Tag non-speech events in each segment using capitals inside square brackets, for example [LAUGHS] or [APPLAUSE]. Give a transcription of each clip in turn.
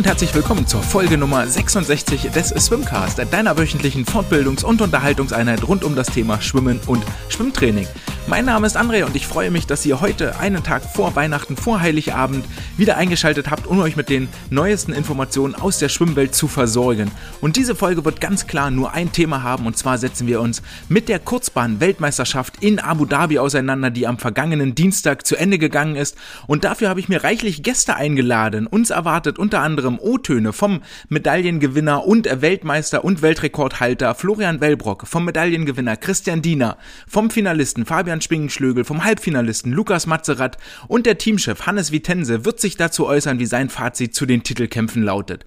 und herzlich willkommen zur Folge Nummer 66 des Swimcast, deiner wöchentlichen Fortbildungs- und Unterhaltungseinheit rund um das Thema Schwimmen und Schwimmtraining. Mein Name ist André und ich freue mich, dass ihr heute einen Tag vor Weihnachten, vor Heiligabend wieder eingeschaltet habt, um euch mit den neuesten Informationen aus der Schwimmwelt zu versorgen. Und diese Folge wird ganz klar nur ein Thema haben und zwar setzen wir uns mit der Kurzbahn-Weltmeisterschaft in Abu Dhabi auseinander, die am vergangenen Dienstag zu Ende gegangen ist. Und dafür habe ich mir reichlich Gäste eingeladen. Uns erwartet unter anderem O-Töne vom Medaillengewinner und Weltmeister und Weltrekordhalter Florian Wellbrock, vom Medaillengewinner Christian Diener, vom Finalisten Fabian Fabian Schwingenschlögel, vom Halbfinalisten Lukas Matzerath und der Teamchef Hannes Vitense wird sich dazu äußern, wie sein Fazit zu den Titelkämpfen lautet.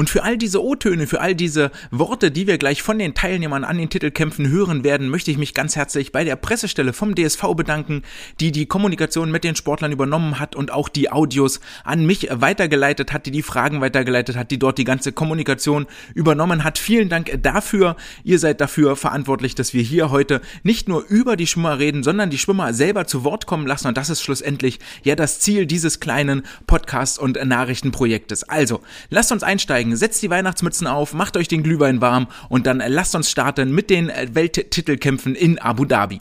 Und für all diese O-Töne, für all diese Worte, die wir gleich von den Teilnehmern an den Titelkämpfen hören werden, möchte ich mich ganz herzlich bei der Pressestelle vom DSV bedanken, die die Kommunikation mit den Sportlern übernommen hat und auch die Audios an mich weitergeleitet hat, die die Fragen weitergeleitet hat, die dort die ganze Kommunikation übernommen hat. Vielen Dank dafür. Ihr seid dafür verantwortlich, dass wir hier heute nicht nur über die Schwimmer reden, sondern die Schwimmer selber zu Wort kommen lassen. Und das ist schlussendlich ja das Ziel dieses kleinen Podcast- und Nachrichtenprojektes. Also, lasst uns einsteigen einsteigen, setzt die Weihnachtsmützen auf, macht euch den Glühwein warm und dann lasst uns starten mit den Welttitelkämpfen in Abu Dhabi.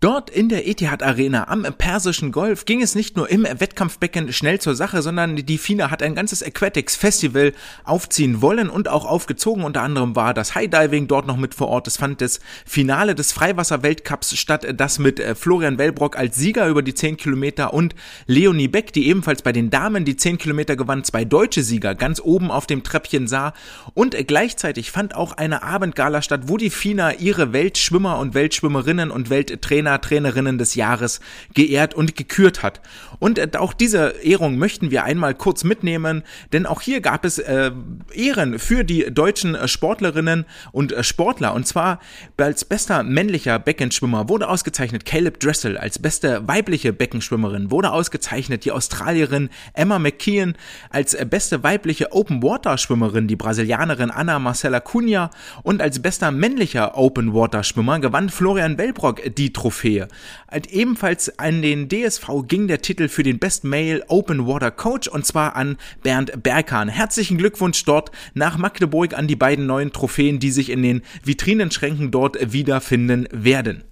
Dort in der Etihad Arena am Persischen Golf ging es nicht nur im Wettkampfbecken schnell zur Sache, sondern die FINA hat ein ganzes Aquatics Festival aufziehen wollen und auch aufgezogen. Unter anderem war das High Diving dort noch mit vor Ort. Es fand das Finale des Freiwasser-Weltcups statt, das mit äh, Florian Wellbrock als Sieger über die 10 Kilometer und Leonie Beck, die ebenfalls bei den Damen die 10 Kilometer gewann, zwei deutsche Sieger ganz oben auf dem Treppchen sah. Und gleichzeitig fand auch eine Abendgala statt, wo die FINA ihre Weltschwimmer und Weltschwimmerinnen und Welttrainer Trainerinnen des Jahres geehrt und gekürt hat. Und äh, auch diese Ehrung möchten wir einmal kurz mitnehmen, denn auch hier gab es äh, Ehren für die deutschen äh, Sportlerinnen und äh, Sportler. Und zwar als bester männlicher Beckenschwimmer wurde ausgezeichnet Caleb Dressel, als beste weibliche Beckenschwimmerin wurde ausgezeichnet die Australierin Emma McKeon, als beste weibliche Open Water Schwimmerin die Brasilianerin Ana Marcela Cunha und als bester männlicher Open Water Schwimmer gewann Florian Wellbrock die Trophäe. Und ebenfalls an den DSV ging der Titel für den Best Male Open Water Coach und zwar an Bernd Berghahn. Herzlichen Glückwunsch dort nach Magdeburg an die beiden neuen Trophäen, die sich in den Vitrinenschränken dort wiederfinden werden.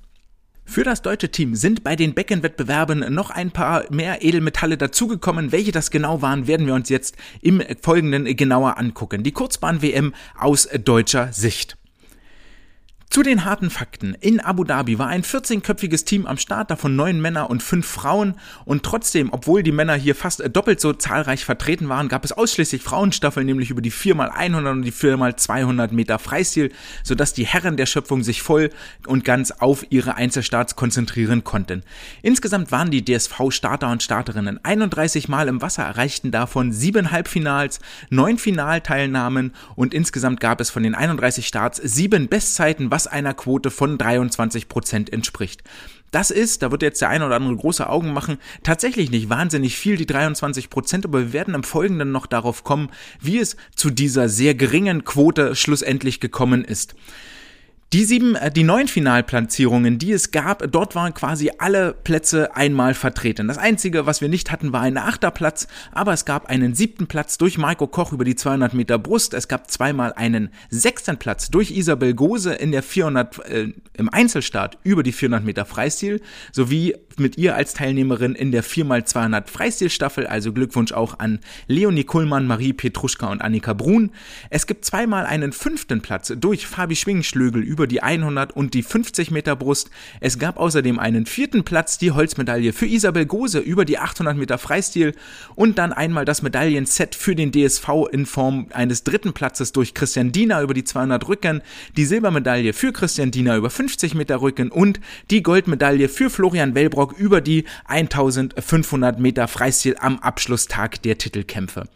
Für das deutsche Team sind bei den Beckenwettbewerben noch ein paar mehr Edelmetalle dazugekommen. Welche das genau waren, werden wir uns jetzt im Folgenden genauer angucken. Die Kurzbahn-WM aus deutscher Sicht. Zu den harten Fakten. In Abu Dhabi war ein 14-köpfiges Team am Start, davon neun Männer und fünf Frauen. Und trotzdem, obwohl die Männer hier fast doppelt so zahlreich vertreten waren, gab es ausschließlich Frauenstaffeln, nämlich über die 4x100 und die 4x200 Meter Freistil, sodass die Herren der Schöpfung sich voll und ganz auf ihre Einzelstarts konzentrieren konnten. Insgesamt waren die DSV-Starter und Starterinnen 31 Mal im Wasser, erreichten davon sieben Halbfinals, neun Finalteilnahmen und insgesamt gab es von den 31 Starts sieben Bestzeiten, was einer Quote von 23 Prozent entspricht. Das ist, da wird jetzt der eine oder andere große Augen machen, tatsächlich nicht wahnsinnig viel, die 23 Prozent, aber wir werden im Folgenden noch darauf kommen, wie es zu dieser sehr geringen Quote schlussendlich gekommen ist. Die sieben, äh, die neun Finalplatzierungen, die es gab, dort waren quasi alle Plätze einmal vertreten. Das einzige, was wir nicht hatten, war ein achter Platz, aber es gab einen siebten Platz durch Marco Koch über die 200 Meter Brust. Es gab zweimal einen sechsten Platz durch Isabel Gose in der 400 äh, im Einzelstart über die 400 Meter Freistil sowie mit ihr als Teilnehmerin in der 4x200 Freistilstaffel. Also Glückwunsch auch an Leonie Kuhlmann, Marie Petruschka und Annika Brun. Es gibt zweimal einen fünften Platz durch Fabi Schwingschlögel über über die 100 und die 50 Meter Brust. Es gab außerdem einen vierten Platz, die Holzmedaille für Isabel Gose über die 800 Meter Freistil und dann einmal das Medaillenset für den DSV in Form eines dritten Platzes durch Christian Diener über die 200 Rücken, die Silbermedaille für Christian Diener über 50 Meter Rücken und die Goldmedaille für Florian Wellbrock über die 1500 Meter Freistil am Abschlusstag der Titelkämpfe.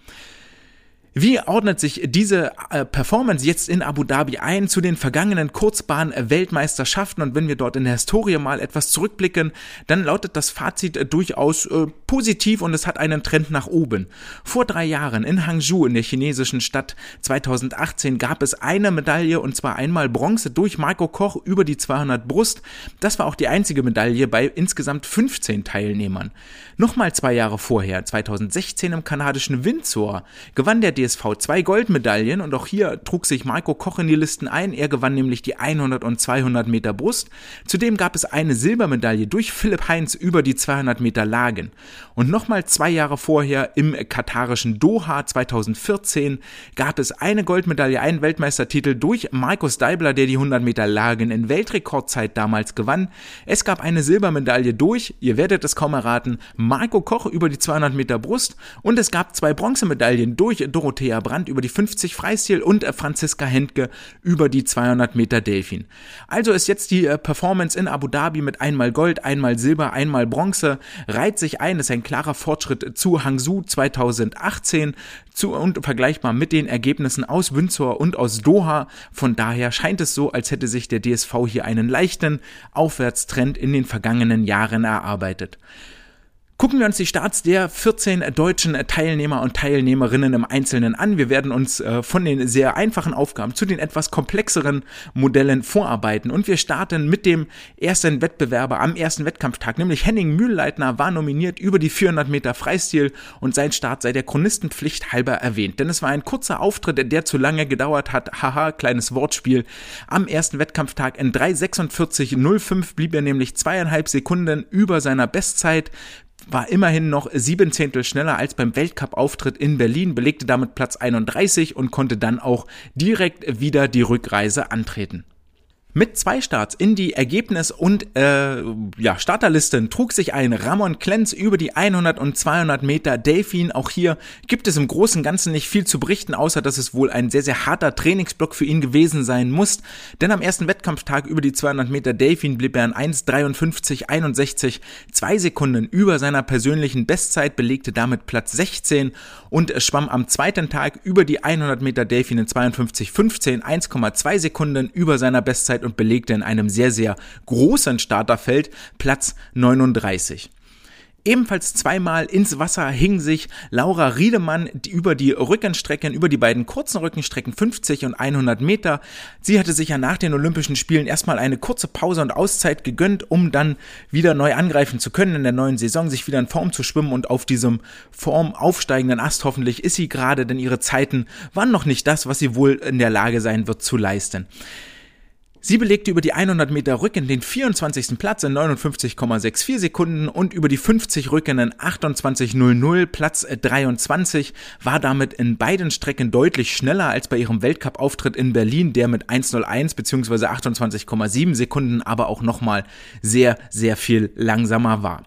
Wie ordnet sich diese äh, Performance jetzt in Abu Dhabi ein zu den vergangenen Kurzbahn-Weltmeisterschaften? Und wenn wir dort in der Historie mal etwas zurückblicken, dann lautet das Fazit äh, durchaus äh, positiv und es hat einen Trend nach oben. Vor drei Jahren in Hangzhou in der chinesischen Stadt 2018 gab es eine Medaille und zwar einmal Bronze durch Marco Koch über die 200 Brust. Das war auch die einzige Medaille bei insgesamt 15 Teilnehmern. Nochmal zwei Jahre vorher, 2016 im kanadischen Windsor, gewann der DSV zwei Goldmedaillen und auch hier trug sich Marco Koch in die Listen ein. Er gewann nämlich die 100 und 200 Meter Brust. Zudem gab es eine Silbermedaille durch Philipp Heinz über die 200 Meter Lagen. Und nochmal zwei Jahre vorher im katarischen Doha 2014 gab es eine Goldmedaille, einen Weltmeistertitel durch Markus Deibler, der die 100 Meter Lagen in Weltrekordzeit damals gewann. Es gab eine Silbermedaille durch, ihr werdet es kaum erraten, Marco Koch über die 200 Meter Brust und es gab zwei Bronzemedaillen durch Dorothea Brandt über die 50 Freistil und Franziska Hentke über die 200 Meter Delfin. Also ist jetzt die äh, Performance in Abu Dhabi mit einmal Gold, einmal Silber, einmal Bronze, reiht sich ein, ist ein klarer Fortschritt zu Hangzhou 2018 zu und vergleichbar mit den Ergebnissen aus Windsor und aus Doha. Von daher scheint es so, als hätte sich der DSV hier einen leichten Aufwärtstrend in den vergangenen Jahren erarbeitet. Gucken wir uns die Starts der 14 deutschen Teilnehmer und Teilnehmerinnen im Einzelnen an. Wir werden uns äh, von den sehr einfachen Aufgaben zu den etwas komplexeren Modellen vorarbeiten und wir starten mit dem ersten Wettbewerber am ersten Wettkampftag, nämlich Henning Mühlleitner war nominiert über die 400 Meter Freistil und sein Start sei der Chronistenpflicht halber erwähnt, denn es war ein kurzer Auftritt, der zu lange gedauert hat. Haha, kleines Wortspiel. Am ersten Wettkampftag in 3:46:05 blieb er nämlich zweieinhalb Sekunden über seiner Bestzeit war immerhin noch sieben Zehntel schneller als beim Weltcup-Auftritt in Berlin, belegte damit Platz 31 und konnte dann auch direkt wieder die Rückreise antreten. Mit zwei Starts in die Ergebnis- und äh, ja, Starterlisten trug sich ein Ramon Klenz über die 100 und 200 Meter Delfin. Auch hier gibt es im Großen und Ganzen nicht viel zu berichten, außer dass es wohl ein sehr, sehr harter Trainingsblock für ihn gewesen sein muss. Denn am ersten Wettkampftag über die 200 Meter Delfin blieb er in 1,53,61, zwei Sekunden über seiner persönlichen Bestzeit, belegte damit Platz 16 und schwamm am zweiten Tag über die 100 Meter Delfin in 52,15, 1,2 Sekunden über seiner Bestzeit und belegte in einem sehr, sehr großen Starterfeld Platz 39. Ebenfalls zweimal ins Wasser hing sich Laura Riedemann über die Rückenstrecken, über die beiden kurzen Rückenstrecken 50 und 100 Meter. Sie hatte sich ja nach den Olympischen Spielen erstmal eine kurze Pause und Auszeit gegönnt, um dann wieder neu angreifen zu können in der neuen Saison, sich wieder in Form zu schwimmen und auf diesem Form aufsteigenden Ast hoffentlich ist sie gerade, denn ihre Zeiten waren noch nicht das, was sie wohl in der Lage sein wird zu leisten. Sie belegte über die 100 Meter Rücken den 24. Platz in 59,64 Sekunden und über die 50 Rücken in 28,00 Platz 23, war damit in beiden Strecken deutlich schneller als bei ihrem Weltcup-Auftritt in Berlin, der mit 1,01 bzw. 28,7 Sekunden aber auch nochmal sehr, sehr viel langsamer war.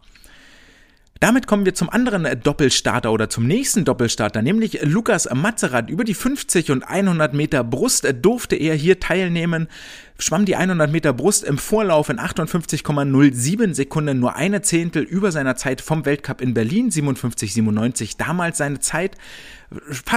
Damit kommen wir zum anderen Doppelstarter oder zum nächsten Doppelstarter, nämlich Lukas Mazerat. Über die 50 und 100 Meter Brust durfte er hier teilnehmen schwamm die 100 Meter Brust im Vorlauf in 58,07 Sekunden, nur eine Zehntel über seiner Zeit vom Weltcup in Berlin, 57,97 damals seine Zeit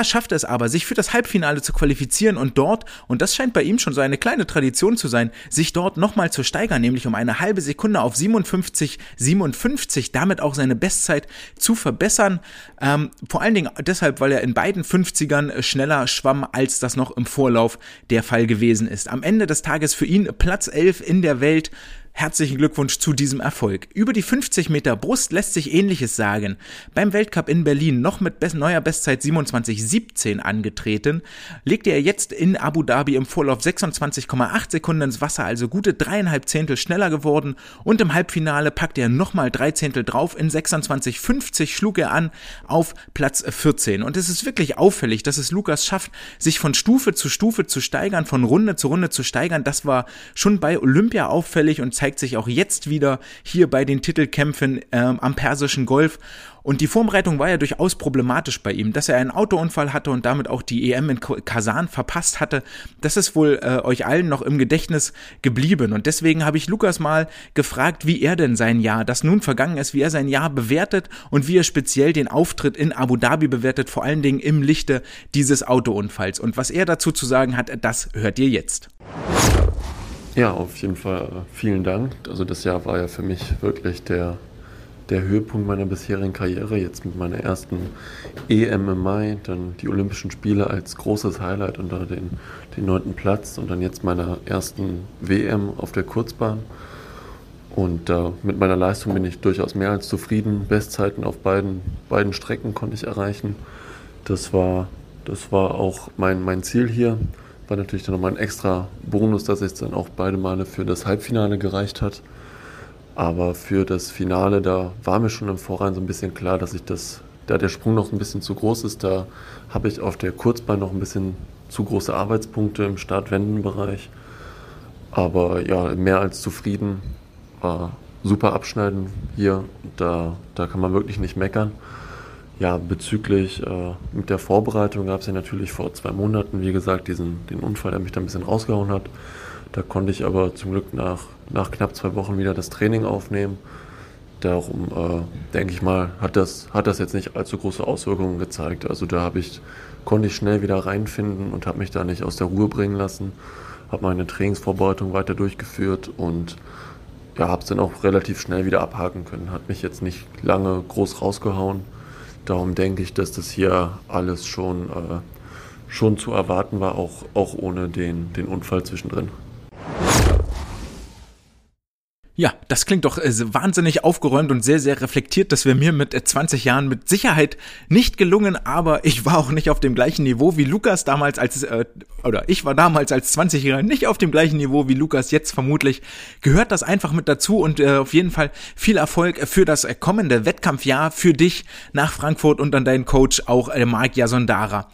schafft es aber, sich für das Halbfinale zu qualifizieren und dort, und das scheint bei ihm schon so eine kleine Tradition zu sein, sich dort nochmal zu steigern, nämlich um eine halbe Sekunde auf 57, 57, damit auch seine Bestzeit zu verbessern. Ähm, vor allen Dingen deshalb, weil er in beiden 50ern schneller schwamm, als das noch im Vorlauf der Fall gewesen ist. Am Ende des Tages für ihn Platz 11 in der Welt. Herzlichen Glückwunsch zu diesem Erfolg. Über die 50 Meter Brust lässt sich ähnliches sagen. Beim Weltcup in Berlin noch mit neuer Bestzeit 27,17 angetreten, legte er jetzt in Abu Dhabi im Vorlauf 26,8 Sekunden ins Wasser, also gute dreieinhalb Zehntel schneller geworden und im Halbfinale packte er nochmal drei Zehntel drauf. In 26,50 schlug er an auf Platz 14. Und es ist wirklich auffällig, dass es Lukas schafft, sich von Stufe zu Stufe zu steigern, von Runde zu Runde zu steigern. Das war schon bei Olympia auffällig und zeigt zeigt sich auch jetzt wieder hier bei den Titelkämpfen ähm, am Persischen Golf. Und die Vorbereitung war ja durchaus problematisch bei ihm, dass er einen Autounfall hatte und damit auch die EM in Kasan verpasst hatte. Das ist wohl äh, euch allen noch im Gedächtnis geblieben. Und deswegen habe ich Lukas mal gefragt, wie er denn sein Jahr, das nun vergangen ist, wie er sein Jahr bewertet und wie er speziell den Auftritt in Abu Dhabi bewertet, vor allen Dingen im Lichte dieses Autounfalls. Und was er dazu zu sagen hat, das hört ihr jetzt. Ja, auf jeden Fall äh, vielen Dank. Also das Jahr war ja für mich wirklich der der Höhepunkt meiner bisherigen Karriere, jetzt mit meiner ersten EM im Mai, dann die Olympischen Spiele als großes Highlight unter den, den neunten Platz und dann jetzt meiner ersten WM auf der Kurzbahn. Und äh, mit meiner Leistung bin ich durchaus mehr als zufrieden. Bestzeiten auf beiden, beiden Strecken konnte ich erreichen. Das war, das war auch mein, mein Ziel hier. War natürlich dann nochmal ein extra Bonus, dass es dann auch beide Male für das Halbfinale gereicht hat. Aber für das Finale, da war mir schon im Vorrein so ein bisschen klar, dass ich das, da der Sprung noch ein bisschen zu groß ist, da habe ich auf der Kurzbahn noch ein bisschen zu große Arbeitspunkte im Startwendenbereich. Aber ja, mehr als zufrieden. War super abschneiden hier. Da, da kann man wirklich nicht meckern. Ja, bezüglich äh, mit der Vorbereitung gab es ja natürlich vor zwei Monaten, wie gesagt, diesen, den Unfall, der mich da ein bisschen rausgehauen hat. Da konnte ich aber zum Glück nach, nach knapp zwei Wochen wieder das Training aufnehmen. Darum äh, denke ich mal, hat das, hat das jetzt nicht allzu große Auswirkungen gezeigt. Also da ich, konnte ich schnell wieder reinfinden und habe mich da nicht aus der Ruhe bringen lassen. Habe meine Trainingsvorbereitung weiter durchgeführt und ja, habe es dann auch relativ schnell wieder abhaken können. Hat mich jetzt nicht lange groß rausgehauen. Darum denke ich, dass das hier alles schon, äh, schon zu erwarten war, auch, auch ohne den, den Unfall zwischendrin. Ja, das klingt doch äh, wahnsinnig aufgeräumt und sehr, sehr reflektiert. Das wäre mir mit 20 äh, Jahren mit Sicherheit nicht gelungen, aber ich war auch nicht auf dem gleichen Niveau wie Lukas damals als, äh, oder ich war damals als 20-Jähriger nicht auf dem gleichen Niveau wie Lukas jetzt vermutlich. Gehört das einfach mit dazu und äh, auf jeden Fall viel Erfolg für das äh, kommende Wettkampfjahr für dich nach Frankfurt und an deinen Coach auch äh, Marc Jasondara.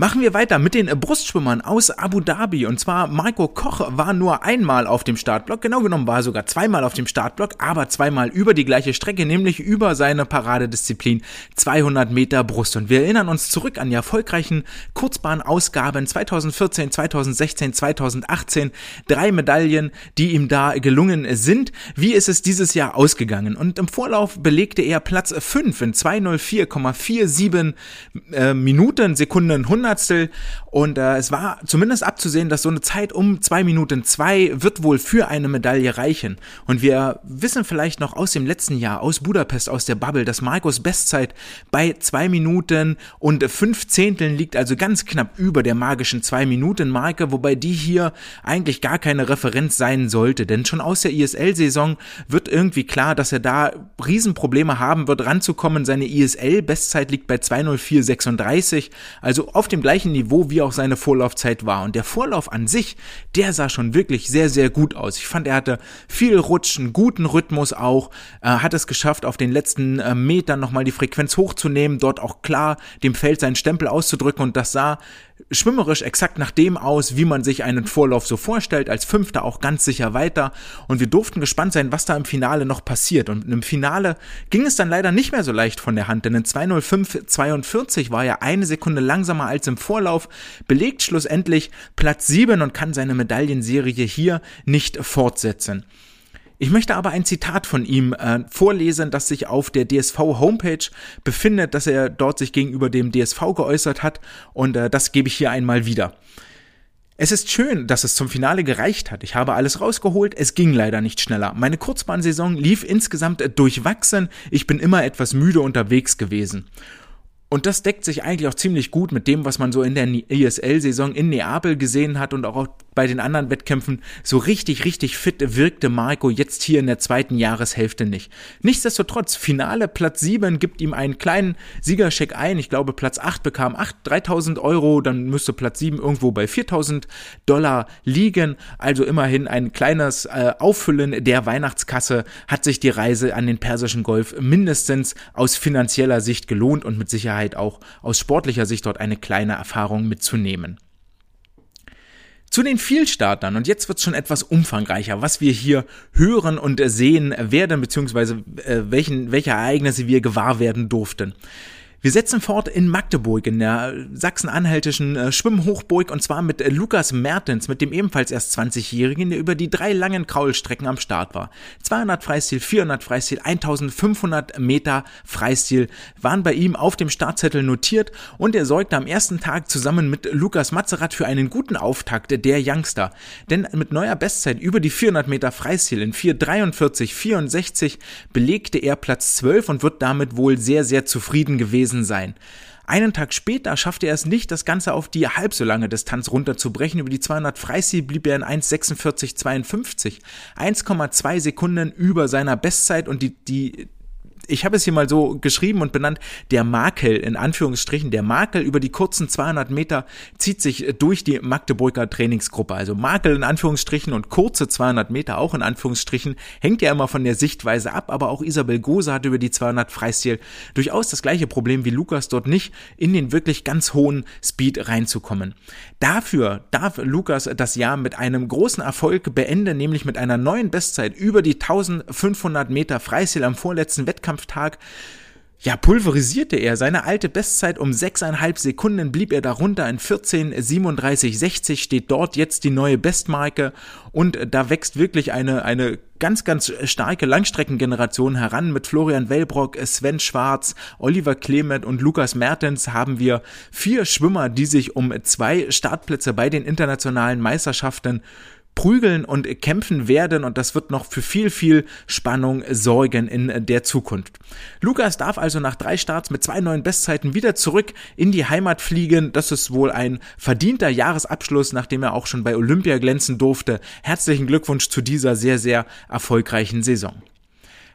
Machen wir weiter mit den Brustschwimmern aus Abu Dhabi. Und zwar Marco Koch war nur einmal auf dem Startblock. Genau genommen war er sogar zweimal auf dem Startblock, aber zweimal über die gleiche Strecke, nämlich über seine Paradedisziplin 200 Meter Brust. Und wir erinnern uns zurück an die erfolgreichen Kurzbahnausgaben 2014, 2016, 2018. Drei Medaillen, die ihm da gelungen sind. Wie ist es dieses Jahr ausgegangen? Und im Vorlauf belegte er Platz 5 in 204,47 äh, Minuten, Sekunden, 100 Hundertstel und äh, es war zumindest abzusehen, dass so eine Zeit um zwei Minuten zwei wird wohl für eine Medaille reichen. Und wir wissen vielleicht noch aus dem letzten Jahr, aus Budapest, aus der Bubble, dass Marcos Bestzeit bei zwei Minuten und fünf Zehnteln liegt, also ganz knapp über der magischen zwei Minuten Marke, wobei die hier eigentlich gar keine Referenz sein sollte, denn schon aus der ISL-Saison wird irgendwie klar, dass er da Riesenprobleme haben wird, ranzukommen. Seine ISL-Bestzeit liegt bei 204,36, also auf dem gleichen Niveau wie auch seine Vorlaufzeit war. Und der Vorlauf an sich, der sah schon wirklich sehr, sehr gut aus. Ich fand, er hatte viel Rutschen, guten Rhythmus auch, äh, hat es geschafft, auf den letzten äh, Metern nochmal die Frequenz hochzunehmen, dort auch klar dem Feld seinen Stempel auszudrücken und das sah schwimmerisch exakt nach dem aus, wie man sich einen Vorlauf so vorstellt, als Fünfter auch ganz sicher weiter. Und wir durften gespannt sein, was da im Finale noch passiert. Und im Finale ging es dann leider nicht mehr so leicht von der Hand, denn in 2.05.42 war er eine Sekunde langsamer als im Vorlauf, belegt schlussendlich Platz 7 und kann seine Medaillenserie hier nicht fortsetzen. Ich möchte aber ein Zitat von ihm äh, vorlesen, das sich auf der DSV Homepage befindet, dass er dort sich gegenüber dem DSV geäußert hat und äh, das gebe ich hier einmal wieder. Es ist schön, dass es zum Finale gereicht hat. Ich habe alles rausgeholt, es ging leider nicht schneller. Meine Kurzbahnsaison lief insgesamt durchwachsen, ich bin immer etwas müde unterwegs gewesen. Und das deckt sich eigentlich auch ziemlich gut mit dem, was man so in der ESL-Saison in Neapel gesehen hat und auch bei den anderen Wettkämpfen. So richtig, richtig fit wirkte Marco jetzt hier in der zweiten Jahreshälfte nicht. Nichtsdestotrotz, Finale Platz 7 gibt ihm einen kleinen Siegercheck ein. Ich glaube, Platz 8 bekam 8, 3000 Euro, dann müsste Platz 7 irgendwo bei 4000 Dollar liegen. Also immerhin ein kleines äh, Auffüllen der Weihnachtskasse hat sich die Reise an den Persischen Golf mindestens aus finanzieller Sicht gelohnt und mit Sicherheit auch aus sportlicher Sicht dort eine kleine Erfahrung mitzunehmen. Zu den Vielstartern, und jetzt wird's schon etwas umfangreicher, was wir hier hören und sehen werden, beziehungsweise äh, welchen, welche Ereignisse wir gewahr werden durften. Wir setzen fort in Magdeburg, in der sachsen-anhaltischen äh, Schwimmhochburg, und zwar mit äh, Lukas Mertens, mit dem ebenfalls erst 20-Jährigen, der über die drei langen Kraulstrecken am Start war. 200 Freistil, 400 Freistil, 1500 Meter Freistil waren bei ihm auf dem Startzettel notiert und er sorgte am ersten Tag zusammen mit Lukas Mazerat für einen guten Auftakt der Youngster. Denn mit neuer Bestzeit über die 400 Meter Freistil in 4,43,64 belegte er Platz 12 und wird damit wohl sehr, sehr zufrieden gewesen gewesen sein. Einen Tag später schaffte er es nicht, das Ganze auf die halb so lange Distanz runterzubrechen. Über die 200 Freistil blieb er in 1,46,52. 1,2 Sekunden über seiner Bestzeit und die, die ich habe es hier mal so geschrieben und benannt, der Makel in Anführungsstrichen, der Makel über die kurzen 200 Meter zieht sich durch die Magdeburger Trainingsgruppe. Also Makel in Anführungsstrichen und kurze 200 Meter auch in Anführungsstrichen hängt ja immer von der Sichtweise ab, aber auch Isabel Gose hat über die 200 Freistil durchaus das gleiche Problem wie Lukas dort nicht in den wirklich ganz hohen Speed reinzukommen. Dafür darf Lukas das Jahr mit einem großen Erfolg beenden, nämlich mit einer neuen Bestzeit über die 1500 Meter Freistil am vorletzten Wettkampf Wettkampftag ja, pulverisierte er seine alte Bestzeit um sechseinhalb Sekunden, blieb er darunter in 14,37,60, steht dort jetzt die neue Bestmarke und da wächst wirklich eine, eine ganz, ganz starke Langstreckengeneration heran. Mit Florian Wellbrock, Sven Schwarz, Oliver Clement und Lukas Mertens haben wir vier Schwimmer, die sich um zwei Startplätze bei den internationalen Meisterschaften prügeln und kämpfen werden und das wird noch für viel, viel Spannung sorgen in der Zukunft. Lukas darf also nach drei Starts mit zwei neuen Bestzeiten wieder zurück in die Heimat fliegen. Das ist wohl ein verdienter Jahresabschluss, nachdem er auch schon bei Olympia glänzen durfte. Herzlichen Glückwunsch zu dieser sehr, sehr erfolgreichen Saison.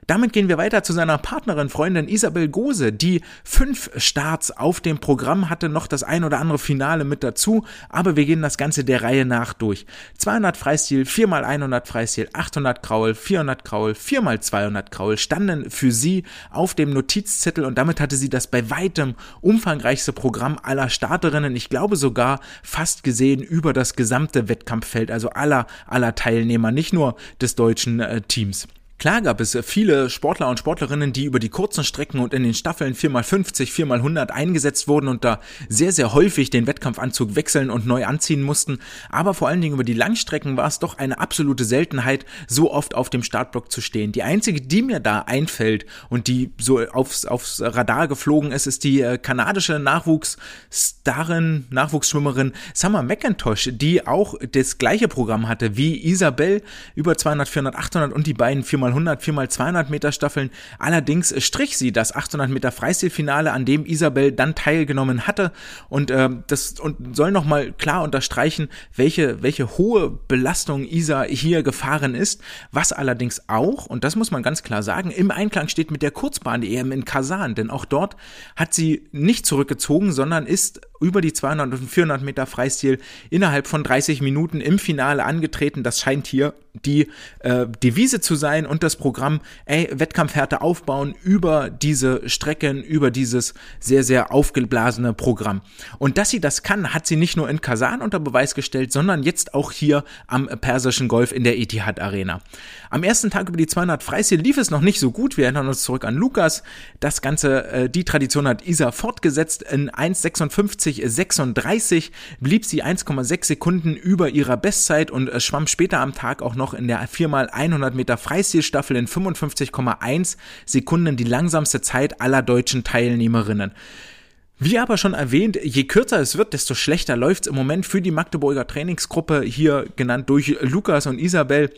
Damit gehen wir weiter zu seiner Partnerin, Freundin Isabel Gose, die fünf Starts auf dem Programm hatte, noch das ein oder andere Finale mit dazu, aber wir gehen das Ganze der Reihe nach durch. 200 Freistil, 4 x 100 Freistil, 800 Kraul, 400 Kraul, 4 x 200 Kraul standen für sie auf dem Notizzettel und damit hatte sie das bei weitem umfangreichste Programm aller Starterinnen, ich glaube sogar fast gesehen über das gesamte Wettkampffeld, also aller, aller Teilnehmer, nicht nur des deutschen äh, Teams. Klar gab es viele Sportler und Sportlerinnen, die über die kurzen Strecken und in den Staffeln 4x50, 4x100 eingesetzt wurden und da sehr, sehr häufig den Wettkampfanzug wechseln und neu anziehen mussten. Aber vor allen Dingen über die Langstrecken war es doch eine absolute Seltenheit, so oft auf dem Startblock zu stehen. Die einzige, die mir da einfällt und die so aufs, aufs Radar geflogen ist, ist die äh, kanadische Nachwuchsstarin, Nachwuchsschwimmerin Summer McIntosh, die auch das gleiche Programm hatte wie Isabel, über 200, 400, 800 und die beiden 4 4x100, 4x200 Meter Staffeln. Allerdings strich sie das 800 Meter Freistilfinale, an dem Isabel dann teilgenommen hatte. Und äh, das und soll noch mal klar unterstreichen, welche welche hohe Belastung Isa hier gefahren ist, was allerdings auch und das muss man ganz klar sagen, im Einklang steht mit der Kurzbahn EM in Kasan, denn auch dort hat sie nicht zurückgezogen, sondern ist über die 200 und 400 Meter Freistil innerhalb von 30 Minuten im Finale angetreten. Das scheint hier die äh, Devise zu sein und das Programm, ey, Wettkampfhärte aufbauen über diese Strecken, über dieses sehr, sehr aufgeblasene Programm. Und dass sie das kann, hat sie nicht nur in Kasan unter Beweis gestellt, sondern jetzt auch hier am Persischen Golf in der Etihad Arena. Am ersten Tag über die 200 Freistil lief es noch nicht so gut. Wir erinnern uns zurück an Lukas. Das Ganze, äh, die Tradition hat Isa fortgesetzt. In 1,56,36 blieb sie 1,6 Sekunden über ihrer Bestzeit und äh, schwamm später am Tag auch noch in der 4x100 Meter Freistilstaffel in 55,1 Sekunden die langsamste Zeit aller deutschen Teilnehmerinnen. Wie aber schon erwähnt, je kürzer es wird, desto schlechter läuft es im Moment für die Magdeburger Trainingsgruppe, hier genannt durch Lukas und Isabel.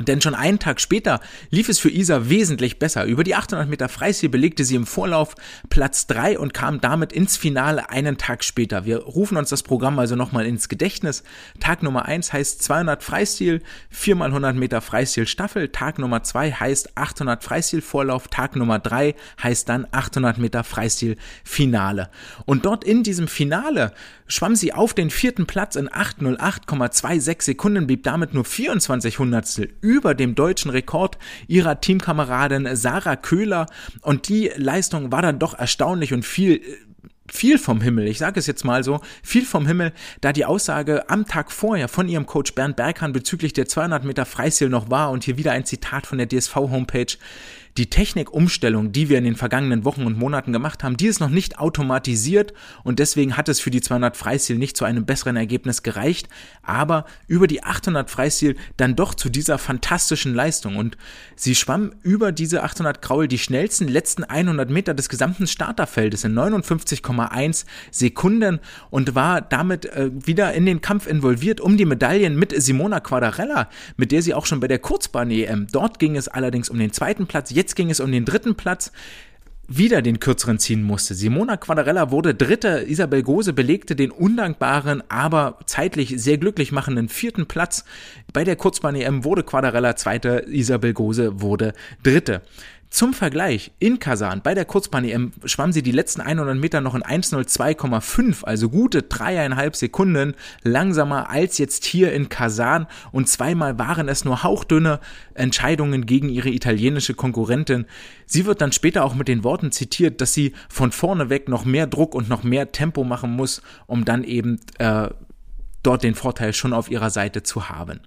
Denn schon einen Tag später lief es für Isa wesentlich besser. Über die 800 Meter Freistil belegte sie im Vorlauf Platz 3 und kam damit ins Finale einen Tag später. Wir rufen uns das Programm also nochmal ins Gedächtnis. Tag Nummer 1 heißt 200 Freistil, 4 mal 100 Meter Freistil Staffel. Tag Nummer 2 heißt 800 Freistil Vorlauf. Tag Nummer 3 heißt dann 800 Meter Freistil Finale. Und dort in diesem Finale schwamm sie auf den vierten Platz in 808,26 Sekunden, blieb damit nur 24 Hundertstel über dem deutschen Rekord ihrer Teamkameradin Sarah Köhler. Und die Leistung war dann doch erstaunlich und viel viel vom Himmel, ich sage es jetzt mal so, viel vom Himmel, da die Aussage am Tag vorher von ihrem Coach Bernd Berghahn bezüglich der 200 Meter Freistil noch war. Und hier wieder ein Zitat von der DSV Homepage die Technikumstellung, die wir in den vergangenen Wochen und Monaten gemacht haben, die ist noch nicht automatisiert und deswegen hat es für die 200 Freistil nicht zu einem besseren Ergebnis gereicht, aber über die 800 Freistil dann doch zu dieser fantastischen Leistung. Und sie schwamm über diese 800 Kraul die schnellsten letzten 100 Meter des gesamten Starterfeldes in 59,1 Sekunden und war damit äh, wieder in den Kampf involviert um die Medaillen mit Simona Quadarella, mit der sie auch schon bei der Kurzbahn-EM, dort ging es allerdings um den zweiten Platz, jetzt ging es um den dritten Platz wieder den kürzeren ziehen musste. Simona Quadarella wurde Dritte, Isabel Gose belegte den undankbaren, aber zeitlich sehr glücklich machenden vierten Platz. Bei der Kurzbahn-EM wurde Quadarella Zweite, Isabel Gose wurde Dritte. Zum Vergleich, in Kasan bei der Kurzbahn-EM schwamm sie die letzten 100 Meter noch in 1.02,5, also gute dreieinhalb Sekunden langsamer als jetzt hier in Kasan und zweimal waren es nur hauchdünne Entscheidungen gegen ihre italienische Konkurrentin. Sie wird dann später auch mit den Worten zitiert, dass sie von vorne weg noch mehr Druck und noch mehr Tempo machen muss, um dann eben äh, dort den Vorteil schon auf ihrer Seite zu haben.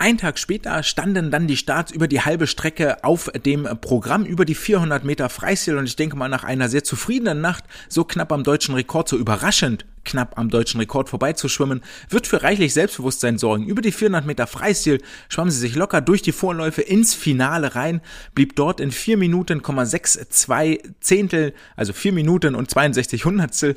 Ein Tag später standen dann die Starts über die halbe Strecke auf dem Programm über die 400 Meter Freistil und ich denke mal nach einer sehr zufriedenen Nacht so knapp am deutschen Rekord, so überraschend knapp am deutschen Rekord vorbeizuschwimmen, wird für reichlich Selbstbewusstsein sorgen. Über die 400 Meter Freistil schwamm sie sich locker durch die Vorläufe ins Finale rein, blieb dort in 4 Minuten, 62 Zehntel, also 4 Minuten und 62 Hundertstel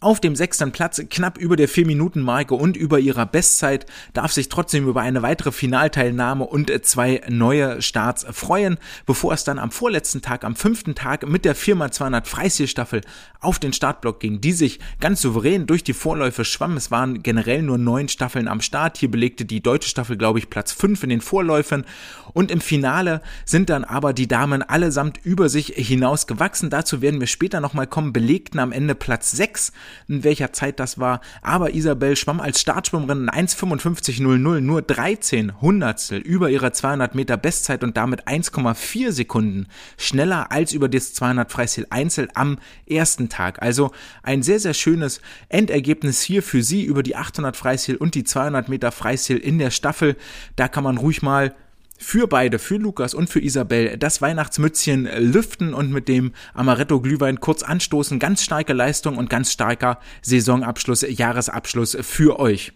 auf dem sechsten Platz, knapp über der 4-Minuten-Marke und über ihrer Bestzeit, darf sich trotzdem über eine weitere Finalteilnahme und zwei neue Starts freuen, bevor es dann am vorletzten Tag, am fünften Tag mit der 4x200 Freistilstaffel auf den Startblock ging, die sich ganz souverän durch die Vorläufe schwamm. Es waren generell nur neun Staffeln am Start. Hier belegte die deutsche Staffel, glaube ich, Platz fünf in den Vorläufen. Und im Finale sind dann aber die Damen allesamt über sich hinaus gewachsen. Dazu werden wir später nochmal kommen, belegten am Ende Platz sechs in welcher Zeit das war. Aber Isabel schwamm als Startschwimmerin 1,55,00 nur 13 Hundertstel über ihrer 200 Meter Bestzeit und damit 1,4 Sekunden schneller als über das 200 Freistil Einzel am ersten Tag. Also ein sehr, sehr schönes Endergebnis hier für sie über die 800 Freistil und die 200 Meter Freistil in der Staffel. Da kann man ruhig mal für beide, für Lukas und für Isabel, das Weihnachtsmützchen lüften und mit dem Amaretto-Glühwein kurz anstoßen. Ganz starke Leistung und ganz starker Saisonabschluss, Jahresabschluss für euch.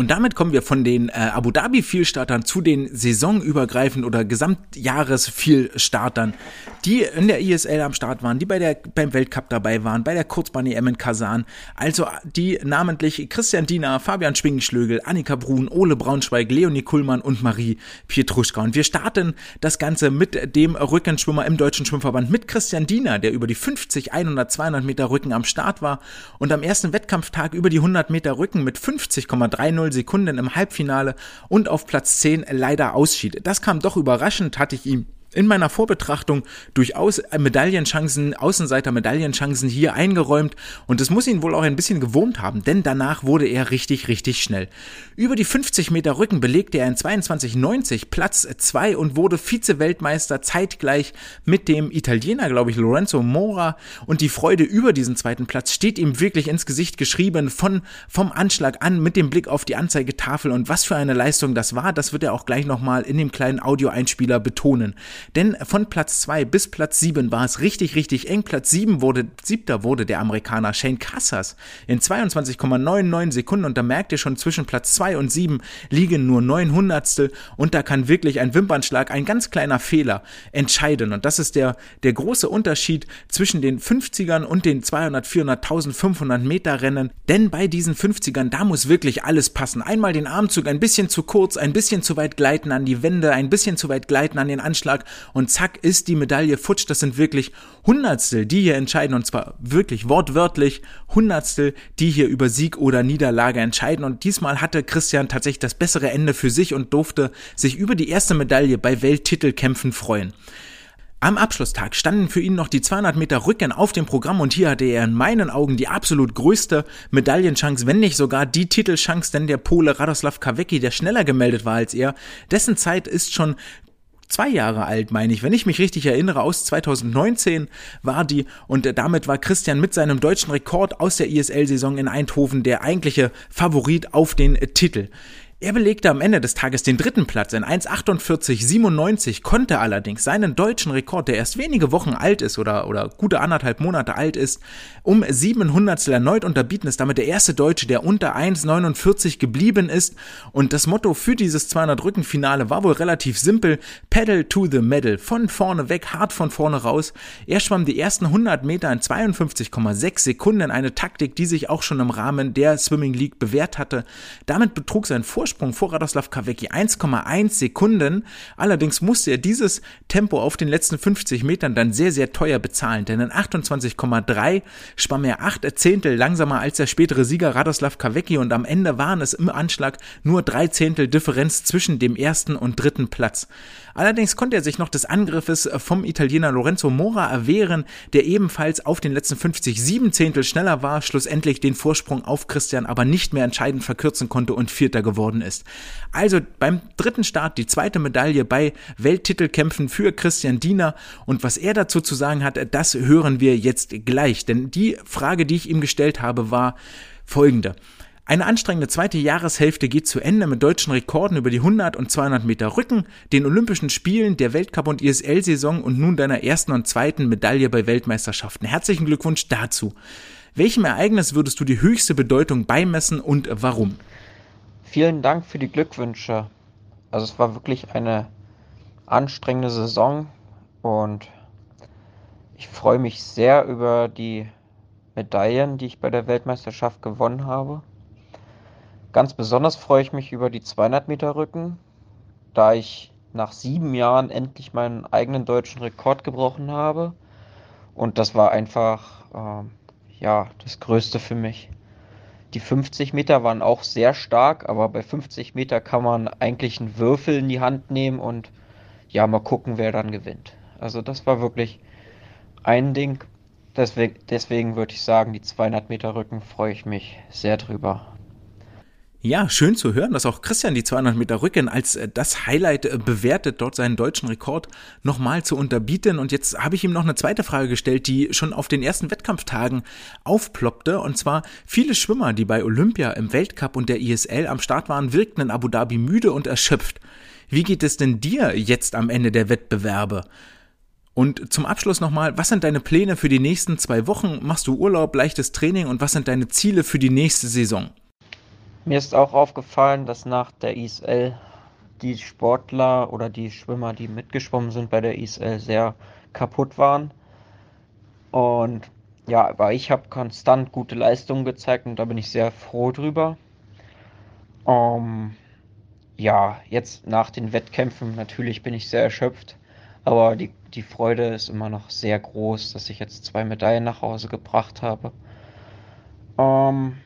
Und damit kommen wir von den äh, Abu Dhabi Vielstartern zu den saisonübergreifend oder Gesamtjahres-Vielstartern, die in der ISL am Start waren, die bei der, beim Weltcup dabei waren, bei der Kurzbahn EM in Kasan. Also die namentlich Christian Diener, Fabian Schwingenschlögel, Annika Brun, Ole Braunschweig, Leonie Kuhlmann und Marie Pietruschka. Und wir starten das Ganze mit dem Rückenschwimmer im Deutschen Schwimmverband, mit Christian Diener, der über die 50, 100, 200 Meter Rücken am Start war und am ersten Wettkampftag über die 100 Meter Rücken mit 50,30 Sekunden im Halbfinale und auf Platz 10 leider ausschied. Das kam doch überraschend, hatte ich ihm in meiner Vorbetrachtung durchaus Medaillenchancen, Außenseiter-Medaillenchancen hier eingeräumt und es muss ihn wohl auch ein bisschen gewohnt haben, denn danach wurde er richtig, richtig schnell. Über die 50 Meter Rücken belegte er in 22,90 Platz 2 und wurde Vize-Weltmeister zeitgleich mit dem Italiener, glaube ich, Lorenzo Mora und die Freude über diesen zweiten Platz steht ihm wirklich ins Gesicht geschrieben von, vom Anschlag an mit dem Blick auf die Anzeigetafel und was für eine Leistung das war, das wird er auch gleich nochmal in dem kleinen Audioeinspieler betonen. Denn von Platz 2 bis Platz 7 war es richtig, richtig eng. Platz 7 wurde, siebter wurde der Amerikaner Shane Cassas in 22,99 Sekunden. Und da merkt ihr schon, zwischen Platz 2 und 7 liegen nur 9 Hundertstel und da kann wirklich ein Wimpernschlag, ein ganz kleiner Fehler entscheiden. Und das ist der, der große Unterschied zwischen den 50ern und den 200, 400, 1500 Meter Rennen, denn bei diesen 50ern, da muss wirklich alles passen. Einmal den Armzug ein bisschen zu kurz, ein bisschen zu weit gleiten an die Wände, ein bisschen zu weit gleiten an den Anschlag und zack ist die Medaille futsch. Das sind wirklich Hundertstel, die hier entscheiden und zwar wirklich wortwörtlich Hundertstel, die hier über Sieg oder Niederlage entscheiden und diesmal hatte Christian tatsächlich das bessere Ende für sich und durfte sich über die erste Medaille bei Welttitelkämpfen freuen. Am Abschlusstag standen für ihn noch die 200 Meter Rücken auf dem Programm und hier hatte er in meinen Augen die absolut größte Medaillenchance, wenn nicht sogar die Titelchance, denn der Pole Radoslav Kawecki, der schneller gemeldet war als er, dessen Zeit ist schon zwei Jahre alt, meine ich, wenn ich mich richtig erinnere, aus 2019 war die und äh, damit war Christian mit seinem deutschen Rekord aus der ISL-Saison in Eindhoven der eigentliche Favorit auf den äh, Titel. Er belegte am Ende des Tages den dritten Platz in 1,48,97, konnte allerdings seinen deutschen Rekord, der erst wenige Wochen alt ist oder, oder gute anderthalb Monate alt ist, um sieben Hundertstel erneut unterbieten, ist damit der erste Deutsche, der unter 1,49 geblieben ist. Und das Motto für dieses 200 Rücken Finale war wohl relativ simpel, Pedal to the Medal, von vorne weg, hart von vorne raus. Er schwamm die ersten 100 Meter in 52,6 Sekunden, eine Taktik, die sich auch schon im Rahmen der Swimming League bewährt hatte. Damit betrug sein Vorsprung Vorsprung vor Radoslav Kawecki 1,1 Sekunden. Allerdings musste er dieses Tempo auf den letzten 50 Metern dann sehr, sehr teuer bezahlen, denn in 28,3 schwamm er acht Zehntel langsamer als der spätere Sieger Radoslav Kawecki und am Ende waren es im Anschlag nur drei Zehntel Differenz zwischen dem ersten und dritten Platz. Allerdings konnte er sich noch des Angriffes vom Italiener Lorenzo Mora erwehren, der ebenfalls auf den letzten 50 sieben Zehntel schneller war, schlussendlich den Vorsprung auf Christian aber nicht mehr entscheidend verkürzen konnte und Vierter geworden geworden ist. Also beim dritten Start die zweite Medaille bei Welttitelkämpfen für Christian Diener und was er dazu zu sagen hat, das hören wir jetzt gleich, denn die Frage, die ich ihm gestellt habe, war folgende. Eine anstrengende zweite Jahreshälfte geht zu Ende mit deutschen Rekorden über die 100 und 200 Meter Rücken, den Olympischen Spielen, der Weltcup- und ISL-Saison und nun deiner ersten und zweiten Medaille bei Weltmeisterschaften. Herzlichen Glückwunsch dazu. Welchem Ereignis würdest du die höchste Bedeutung beimessen und warum? Vielen Dank für die Glückwünsche. Also es war wirklich eine anstrengende Saison und ich freue mich sehr über die Medaillen, die ich bei der Weltmeisterschaft gewonnen habe. Ganz besonders freue ich mich über die 200 Meter Rücken, da ich nach sieben Jahren endlich meinen eigenen deutschen Rekord gebrochen habe. Und das war einfach äh, ja das Größte für mich. Die 50 Meter waren auch sehr stark, aber bei 50 Meter kann man eigentlich einen Würfel in die Hand nehmen und ja, mal gucken, wer dann gewinnt. Also das war wirklich ein Ding. Deswegen, deswegen würde ich sagen, die 200 Meter Rücken freue ich mich sehr drüber. Ja, schön zu hören, dass auch Christian die 200 Meter Rücken als äh, das Highlight äh, bewertet, dort seinen deutschen Rekord nochmal zu unterbieten. Und jetzt habe ich ihm noch eine zweite Frage gestellt, die schon auf den ersten Wettkampftagen aufploppte. Und zwar viele Schwimmer, die bei Olympia im Weltcup und der ISL am Start waren, wirkten in Abu Dhabi müde und erschöpft. Wie geht es denn dir jetzt am Ende der Wettbewerbe? Und zum Abschluss nochmal, was sind deine Pläne für die nächsten zwei Wochen? Machst du Urlaub, leichtes Training und was sind deine Ziele für die nächste Saison? Mir ist auch aufgefallen, dass nach der ISL die Sportler oder die Schwimmer, die mitgeschwommen sind bei der ISL, sehr kaputt waren. Und ja, aber ich habe konstant gute Leistungen gezeigt und da bin ich sehr froh drüber. Um, ja, jetzt nach den Wettkämpfen natürlich bin ich sehr erschöpft, aber die, die Freude ist immer noch sehr groß, dass ich jetzt zwei Medaillen nach Hause gebracht habe. Um,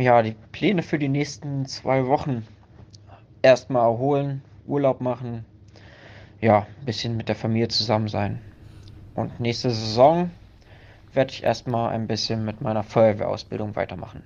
ja, die Pläne für die nächsten zwei Wochen. Erstmal erholen, Urlaub machen, ja, ein bisschen mit der Familie zusammen sein. Und nächste Saison werde ich erstmal ein bisschen mit meiner Feuerwehrausbildung weitermachen.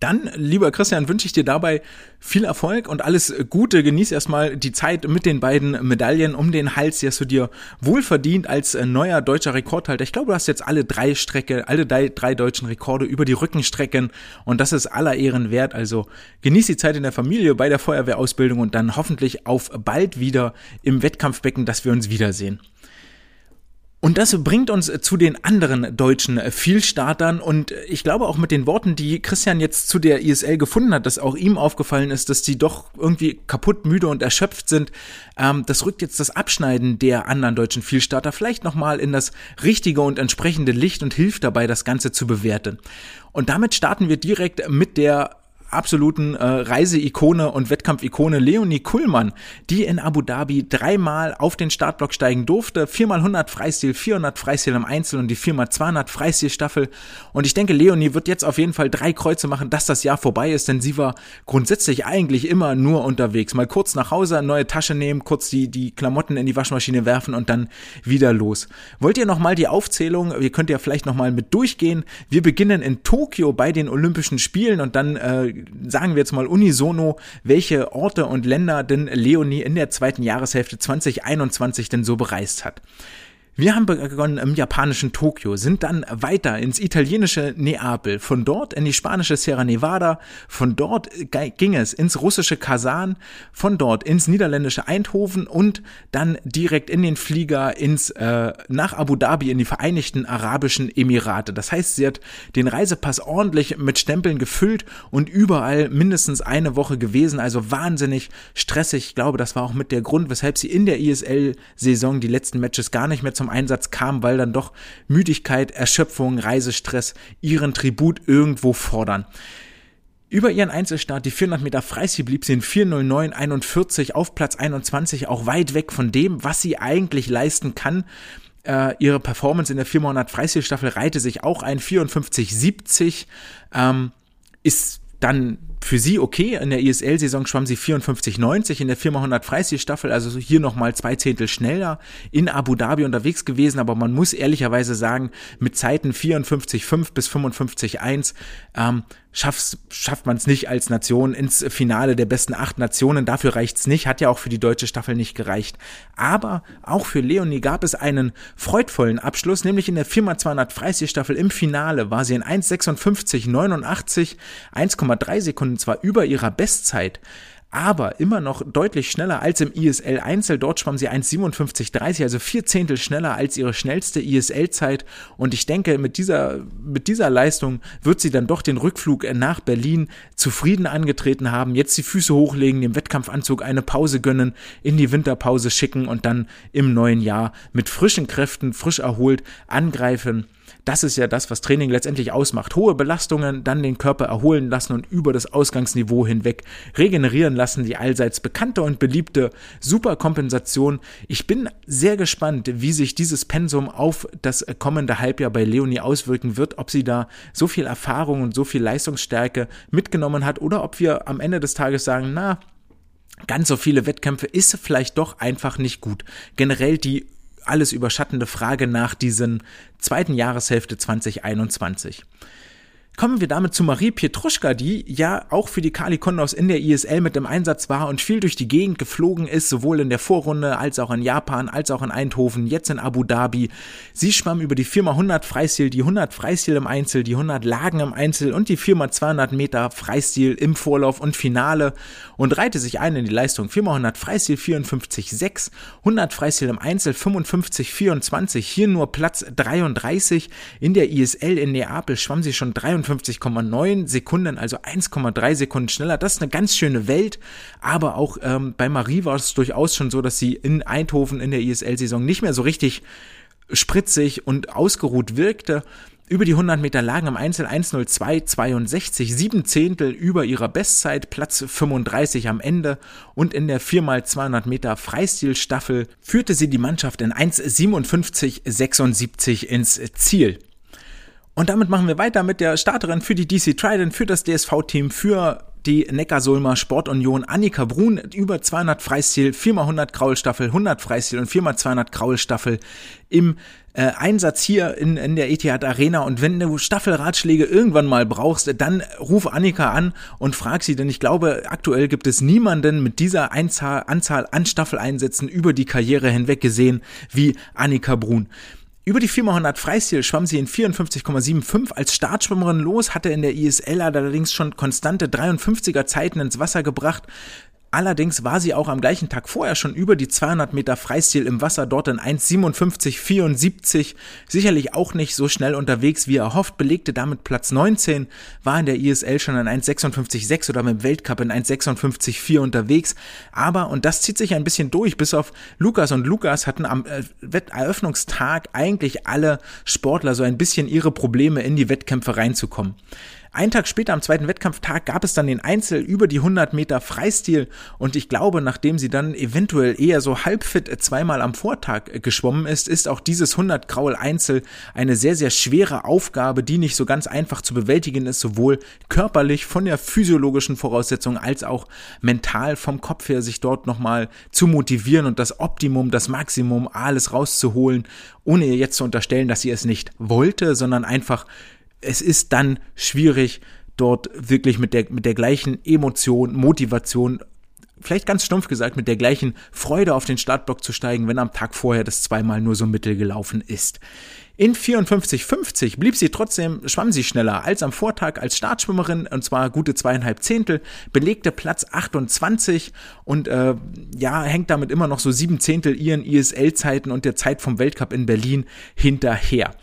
Dann, lieber Christian, wünsche ich dir dabei viel Erfolg und alles Gute. Genieß erstmal die Zeit mit den beiden Medaillen um den Hals, die hast du dir wohlverdient als äh, neuer deutscher Rekordhalter. Ich glaube, du hast jetzt alle drei Strecke, alle drei, drei deutschen Rekorde über die Rückenstrecken und das ist aller Ehren wert. Also genieß die Zeit in der Familie bei der Feuerwehrausbildung und dann hoffentlich auf bald wieder im Wettkampfbecken, dass wir uns wiedersehen. Und das bringt uns zu den anderen deutschen Vielstartern und ich glaube auch mit den Worten, die Christian jetzt zu der ISL gefunden hat, dass auch ihm aufgefallen ist, dass sie doch irgendwie kaputt, müde und erschöpft sind. Ähm, das rückt jetzt das Abschneiden der anderen deutschen Vielstarter vielleicht nochmal in das richtige und entsprechende Licht und hilft dabei, das Ganze zu bewerten. Und damit starten wir direkt mit der absoluten äh, Reiseikone und Wettkampfikone Leonie Kuhlmann, die in Abu Dhabi dreimal auf den Startblock steigen durfte. Viermal 100 Freistil, 400 Freistil im Einzel und die viermal 200 Freistilstaffel. Und ich denke, Leonie wird jetzt auf jeden Fall drei Kreuze machen, dass das Jahr vorbei ist, denn sie war grundsätzlich eigentlich immer nur unterwegs. Mal kurz nach Hause, neue Tasche nehmen, kurz die, die Klamotten in die Waschmaschine werfen und dann wieder los. Wollt ihr nochmal die Aufzählung? Ihr könnt ja vielleicht nochmal mit durchgehen. Wir beginnen in Tokio bei den Olympischen Spielen und dann äh, sagen wir jetzt mal unisono, welche Orte und Länder denn Leonie in der zweiten Jahreshälfte 2021 denn so bereist hat. Wir haben begonnen im japanischen Tokio, sind dann weiter ins italienische Neapel, von dort in die spanische Sierra Nevada, von dort ging es ins russische Kasan, von dort ins niederländische Eindhoven und dann direkt in den Flieger ins äh, nach Abu Dhabi in die Vereinigten Arabischen Emirate. Das heißt, sie hat den Reisepass ordentlich mit Stempeln gefüllt und überall mindestens eine Woche gewesen, also wahnsinnig stressig. Ich glaube, das war auch mit der Grund, weshalb sie in der ISL-Saison die letzten Matches gar nicht mehr zum Einsatz kam, weil dann doch Müdigkeit, Erschöpfung, Reisestress ihren Tribut irgendwo fordern. Über ihren Einzelstart, die 400 Meter Freistil, blieb sie in 4.09.41 auf Platz 21, auch weit weg von dem, was sie eigentlich leisten kann. Äh, ihre Performance in der 400 Freistilstaffel reihte sich auch ein 54,70, ähm, ist dann für sie okay. In der ISL-Saison schwamm sie 54,90 in der 4x100 Freistil-Staffel, also hier nochmal zwei Zehntel schneller in Abu Dhabi unterwegs gewesen, aber man muss ehrlicherweise sagen, mit Zeiten 54,5 bis 55,1 ähm, schafft, schafft man es nicht als Nation ins Finale der besten acht Nationen. Dafür reicht's nicht, hat ja auch für die deutsche Staffel nicht gereicht. Aber auch für Leonie gab es einen freudvollen Abschluss, nämlich in der 4x200 Freistil-Staffel im Finale war sie in 1,56,89, 1,3 Sekunden zwar über ihrer Bestzeit, aber immer noch deutlich schneller als im ISL Einzel. Dort schwamm sie 1,57,30, also vier Zehntel schneller als ihre schnellste ISL-Zeit. Und ich denke, mit dieser, mit dieser Leistung wird sie dann doch den Rückflug nach Berlin zufrieden angetreten haben. Jetzt die Füße hochlegen, dem Wettkampfanzug eine Pause gönnen, in die Winterpause schicken und dann im neuen Jahr mit frischen Kräften, frisch erholt angreifen das ist ja das, was Training letztendlich ausmacht. Hohe Belastungen, dann den Körper erholen lassen und über das Ausgangsniveau hinweg regenerieren lassen. Die allseits bekannte und beliebte Superkompensation. Ich bin sehr gespannt, wie sich dieses Pensum auf das kommende Halbjahr bei Leonie auswirken wird, ob sie da so viel Erfahrung und so viel Leistungsstärke mitgenommen hat oder ob wir am Ende des Tages sagen, na, ganz so viele Wettkämpfe ist vielleicht doch einfach nicht gut. Generell die alles überschattende Frage nach diesen zweiten Jahreshälfte 2021. Kommen wir damit zu Marie Pietruschka, die ja auch für die Kali Kondos in der ISL mit dem Einsatz war und viel durch die Gegend geflogen ist, sowohl in der Vorrunde als auch in Japan, als auch in Eindhoven, jetzt in Abu Dhabi. Sie schwamm über die Firma 100 Freistil, die 100 Freistil im Einzel, die 100 Lagen im Einzel und die Firma 200 Meter Freistil im Vorlauf und Finale und reihte sich ein in die Leistung. Firma 100 Freistil 54,6, 100 Freistil im Einzel 55,24, hier nur Platz 33. In der ISL in Neapel schwamm sie schon 53 52,9 Sekunden, also 1,3 Sekunden schneller. Das ist eine ganz schöne Welt, aber auch ähm, bei Marie war es durchaus schon so, dass sie in Eindhoven in der ISL-Saison nicht mehr so richtig spritzig und ausgeruht wirkte. Über die 100 Meter lagen im Einzel 1.02.62, sieben Zehntel über ihrer Bestzeit, Platz 35 am Ende und in der 4x200 Meter Freistilstaffel führte sie die Mannschaft in 1.57.76 ins Ziel. Und damit machen wir weiter mit der Starterin für die DC Trident, für das DSV-Team, für die Neckarsulmer Sportunion. Annika Brun über 200 Freistil, 4x100 Kraulstaffel, 100 Freistil und 4x200 Kraulstaffel im äh, Einsatz hier in, in der Etihad Arena. Und wenn du Staffelratschläge irgendwann mal brauchst, dann ruf Annika an und frag sie, denn ich glaube, aktuell gibt es niemanden mit dieser Einzahl, Anzahl an Staffeleinsätzen über die Karriere hinweg gesehen wie Annika Brun. Über die 4x100 Freistil schwamm sie in 54,75 als Startschwimmerin los, hatte in der ISL allerdings schon konstante 53er Zeiten ins Wasser gebracht, Allerdings war sie auch am gleichen Tag vorher schon über die 200 Meter Freistil im Wasser dort in 1,57,74. Sicherlich auch nicht so schnell unterwegs wie erhofft, belegte damit Platz 19, war in der ISL schon in 1,56,6 oder mit Weltcup in 1,56,4 unterwegs. Aber, und das zieht sich ein bisschen durch, bis auf Lukas und Lukas hatten am äh, Eröffnungstag eigentlich alle Sportler so ein bisschen ihre Probleme in die Wettkämpfe reinzukommen. Ein Tag später, am zweiten Wettkampftag, gab es dann den Einzel über die 100 Meter Freistil. Und ich glaube, nachdem sie dann eventuell eher so halbfit zweimal am Vortag geschwommen ist, ist auch dieses 100 Kraul Einzel eine sehr, sehr schwere Aufgabe, die nicht so ganz einfach zu bewältigen ist, sowohl körperlich von der physiologischen Voraussetzung als auch mental vom Kopf her, sich dort nochmal zu motivieren und das Optimum, das Maximum, alles rauszuholen, ohne ihr jetzt zu unterstellen, dass sie es nicht wollte, sondern einfach es ist dann schwierig, dort wirklich mit der, mit der gleichen Emotion, Motivation vielleicht ganz stumpf gesagt, mit der gleichen Freude auf den Startblock zu steigen, wenn am Tag vorher das zweimal nur so mittel gelaufen ist. In 54,50 blieb sie trotzdem, schwamm sie schneller als am Vortag als Startschwimmerin und zwar gute zweieinhalb Zehntel, belegte Platz 28 und äh, ja, hängt damit immer noch so sieben Zehntel ihren ISL-Zeiten und der Zeit vom Weltcup in Berlin hinterher.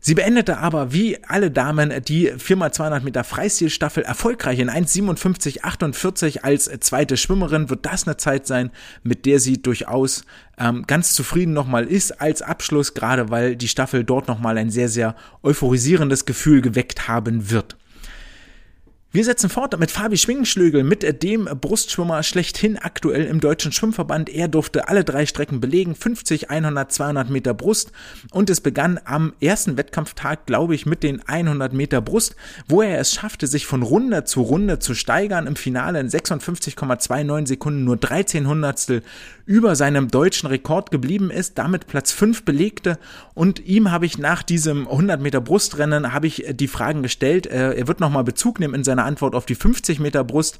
Sie beendete aber wie alle Damen die 4x200 Meter Freistilstaffel erfolgreich in 1,57,48 als zweite Schwimmerin. Wird das eine Zeit sein, mit der sie durchaus ähm, ganz zufrieden nochmal ist als Abschluss, gerade weil die Staffel dort nochmal ein sehr, sehr euphorisierendes Gefühl geweckt haben wird. Wir setzen fort mit Fabi Schwingenschlögel, mit dem Brustschwimmer schlechthin aktuell im Deutschen Schwimmverband. Er durfte alle drei Strecken belegen, 50, 100, 200 Meter Brust. Und es begann am ersten Wettkampftag, glaube ich, mit den 100 Meter Brust, wo er es schaffte, sich von Runde zu Runde zu steigern. Im Finale in 56,29 Sekunden nur 13 Hundertstel über seinem deutschen Rekord geblieben ist, damit Platz 5 belegte. Und ihm habe ich nach diesem 100 Meter Brustrennen, habe ich die Fragen gestellt. Äh, er wird nochmal Bezug nehmen in seiner Antwort auf die 50 Meter Brust,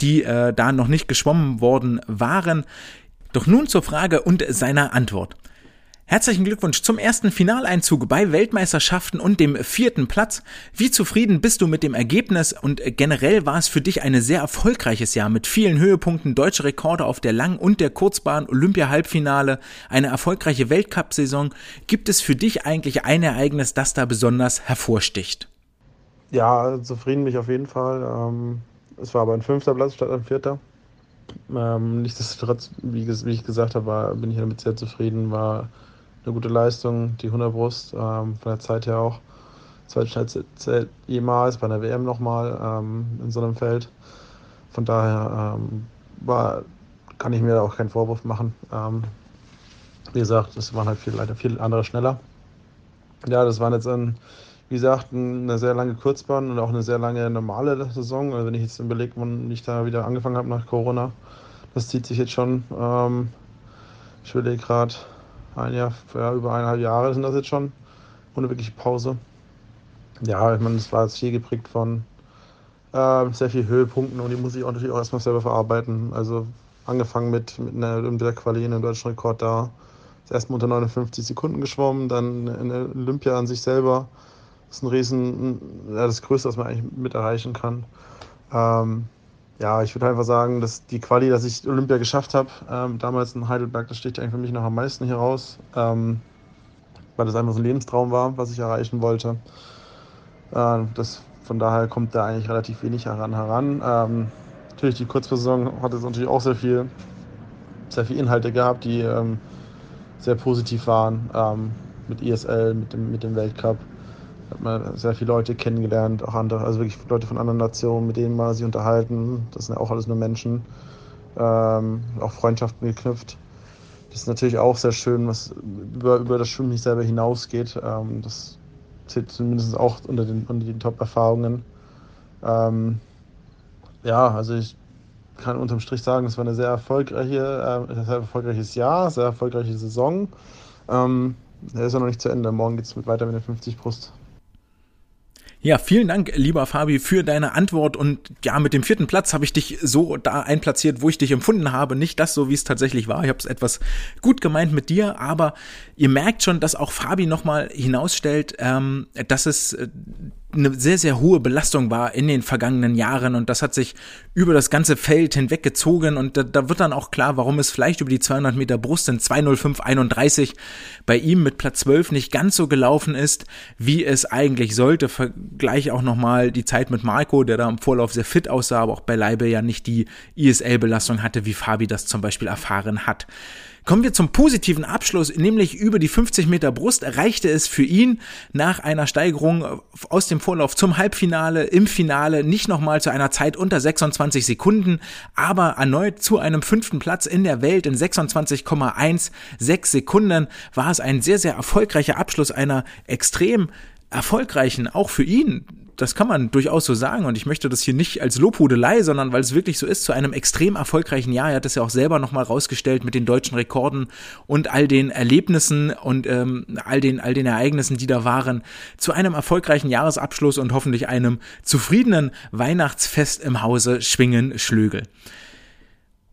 die äh, da noch nicht geschwommen worden waren. Doch nun zur Frage und seiner Antwort. Herzlichen Glückwunsch zum ersten Finaleinzug bei Weltmeisterschaften und dem vierten Platz. Wie zufrieden bist du mit dem Ergebnis und generell war es für dich ein sehr erfolgreiches Jahr mit vielen Höhepunkten, deutsche Rekorde auf der Lang- und der Kurzbahn, Olympia-Halbfinale, eine erfolgreiche Weltcup-Saison. Gibt es für dich eigentlich ein Ereignis, das da besonders hervorsticht? Ja, zufrieden mich auf jeden Fall. Ähm, es war aber ein fünfter Platz statt ein vierter. Ähm, nichtsdestotrotz, wie, ich gesagt habe, bin ich damit sehr zufrieden. War eine gute Leistung, die 100 Brust, ähm, von der Zeit her auch. Zweitschnellste jemals, bei einer WM nochmal ähm, in so einem Feld. Von daher ähm, war, kann ich mir da auch keinen Vorwurf machen. Ähm, wie gesagt, es waren halt viel, leider viel andere schneller. Ja, das waren jetzt ein, wie gesagt, eine sehr lange Kurzbahn und auch eine sehr lange normale Saison. Also wenn ich jetzt überlege, wann ich da wieder angefangen habe nach Corona, das zieht sich jetzt schon. Ähm, ich überlege gerade, ein Jahr, ja, über eineinhalb Jahre sind das jetzt schon, ohne wirkliche Pause. Ja, ich meine, es war jetzt viel geprägt von äh, sehr vielen Höhepunkten und die muss ich auch natürlich auch erstmal selber verarbeiten. Also angefangen mit, mit einer Olympia-Quali in einem deutschen Rekord da. Das erste Mal unter 59 Sekunden geschwommen, dann in der Olympia an sich selber. Das ist ein riesen, ja, das Größte, was man eigentlich mit erreichen kann. Ähm, ja, ich würde einfach sagen, dass die Quali, dass ich Olympia geschafft habe, ähm, damals in Heidelberg, das sticht eigentlich für mich noch am meisten hier raus, ähm, weil das einfach so ein Lebenstraum war, was ich erreichen wollte. Äh, das, von daher kommt da eigentlich relativ wenig heran. heran. Ähm, natürlich, die Kurzversaison hat jetzt natürlich auch sehr viel, sehr viel Inhalte gehabt, die ähm, sehr positiv waren, ähm, mit ISL, mit dem, mit dem Weltcup hat man sehr viele Leute kennengelernt, auch andere, also wirklich Leute von anderen Nationen, mit denen man sich unterhalten. Das sind ja auch alles nur Menschen. Ähm, auch Freundschaften geknüpft. Das ist natürlich auch sehr schön, was über, über das Schwimmen nicht selber hinausgeht. Ähm, das zählt zumindest auch unter den, unter den Top-Erfahrungen. Ähm, ja, also ich kann unterm Strich sagen, es war eine sehr erfolgreiche, äh, sehr erfolgreiches Jahr, sehr erfolgreiche Saison. Ähm, ist ja noch nicht zu Ende. Morgen geht es weiter mit der 50 Brust. Ja, vielen Dank, lieber Fabi, für deine Antwort. Und ja, mit dem vierten Platz habe ich dich so da einplatziert, wo ich dich empfunden habe. Nicht das so, wie es tatsächlich war. Ich habe es etwas gut gemeint mit dir, aber ihr merkt schon, dass auch Fabi nochmal hinausstellt, ähm, dass es äh, eine sehr, sehr hohe Belastung war in den vergangenen Jahren und das hat sich über das ganze Feld hinweggezogen und da, da wird dann auch klar, warum es vielleicht über die 200 Meter Brust in 205,31 bei ihm mit Platz 12 nicht ganz so gelaufen ist, wie es eigentlich sollte. Vergleich auch nochmal die Zeit mit Marco, der da im Vorlauf sehr fit aussah, aber auch beileibe ja nicht die ISL-Belastung hatte, wie Fabi das zum Beispiel erfahren hat. Kommen wir zum positiven Abschluss, nämlich über die 50 Meter Brust erreichte es für ihn nach einer Steigerung aus dem Vorlauf zum Halbfinale, im Finale nicht nochmal zu einer Zeit unter 26 Sekunden, aber erneut zu einem fünften Platz in der Welt in 26,16 Sekunden war es ein sehr, sehr erfolgreicher Abschluss einer extrem erfolgreichen, auch für ihn, das kann man durchaus so sagen und ich möchte das hier nicht als Lobhudelei, sondern weil es wirklich so ist, zu einem extrem erfolgreichen Jahr. Er hat es ja auch selber nochmal rausgestellt mit den deutschen Rekorden und all den Erlebnissen und ähm, all, den, all den Ereignissen, die da waren, zu einem erfolgreichen Jahresabschluss und hoffentlich einem zufriedenen Weihnachtsfest im Hause Schwingen-Schlögel.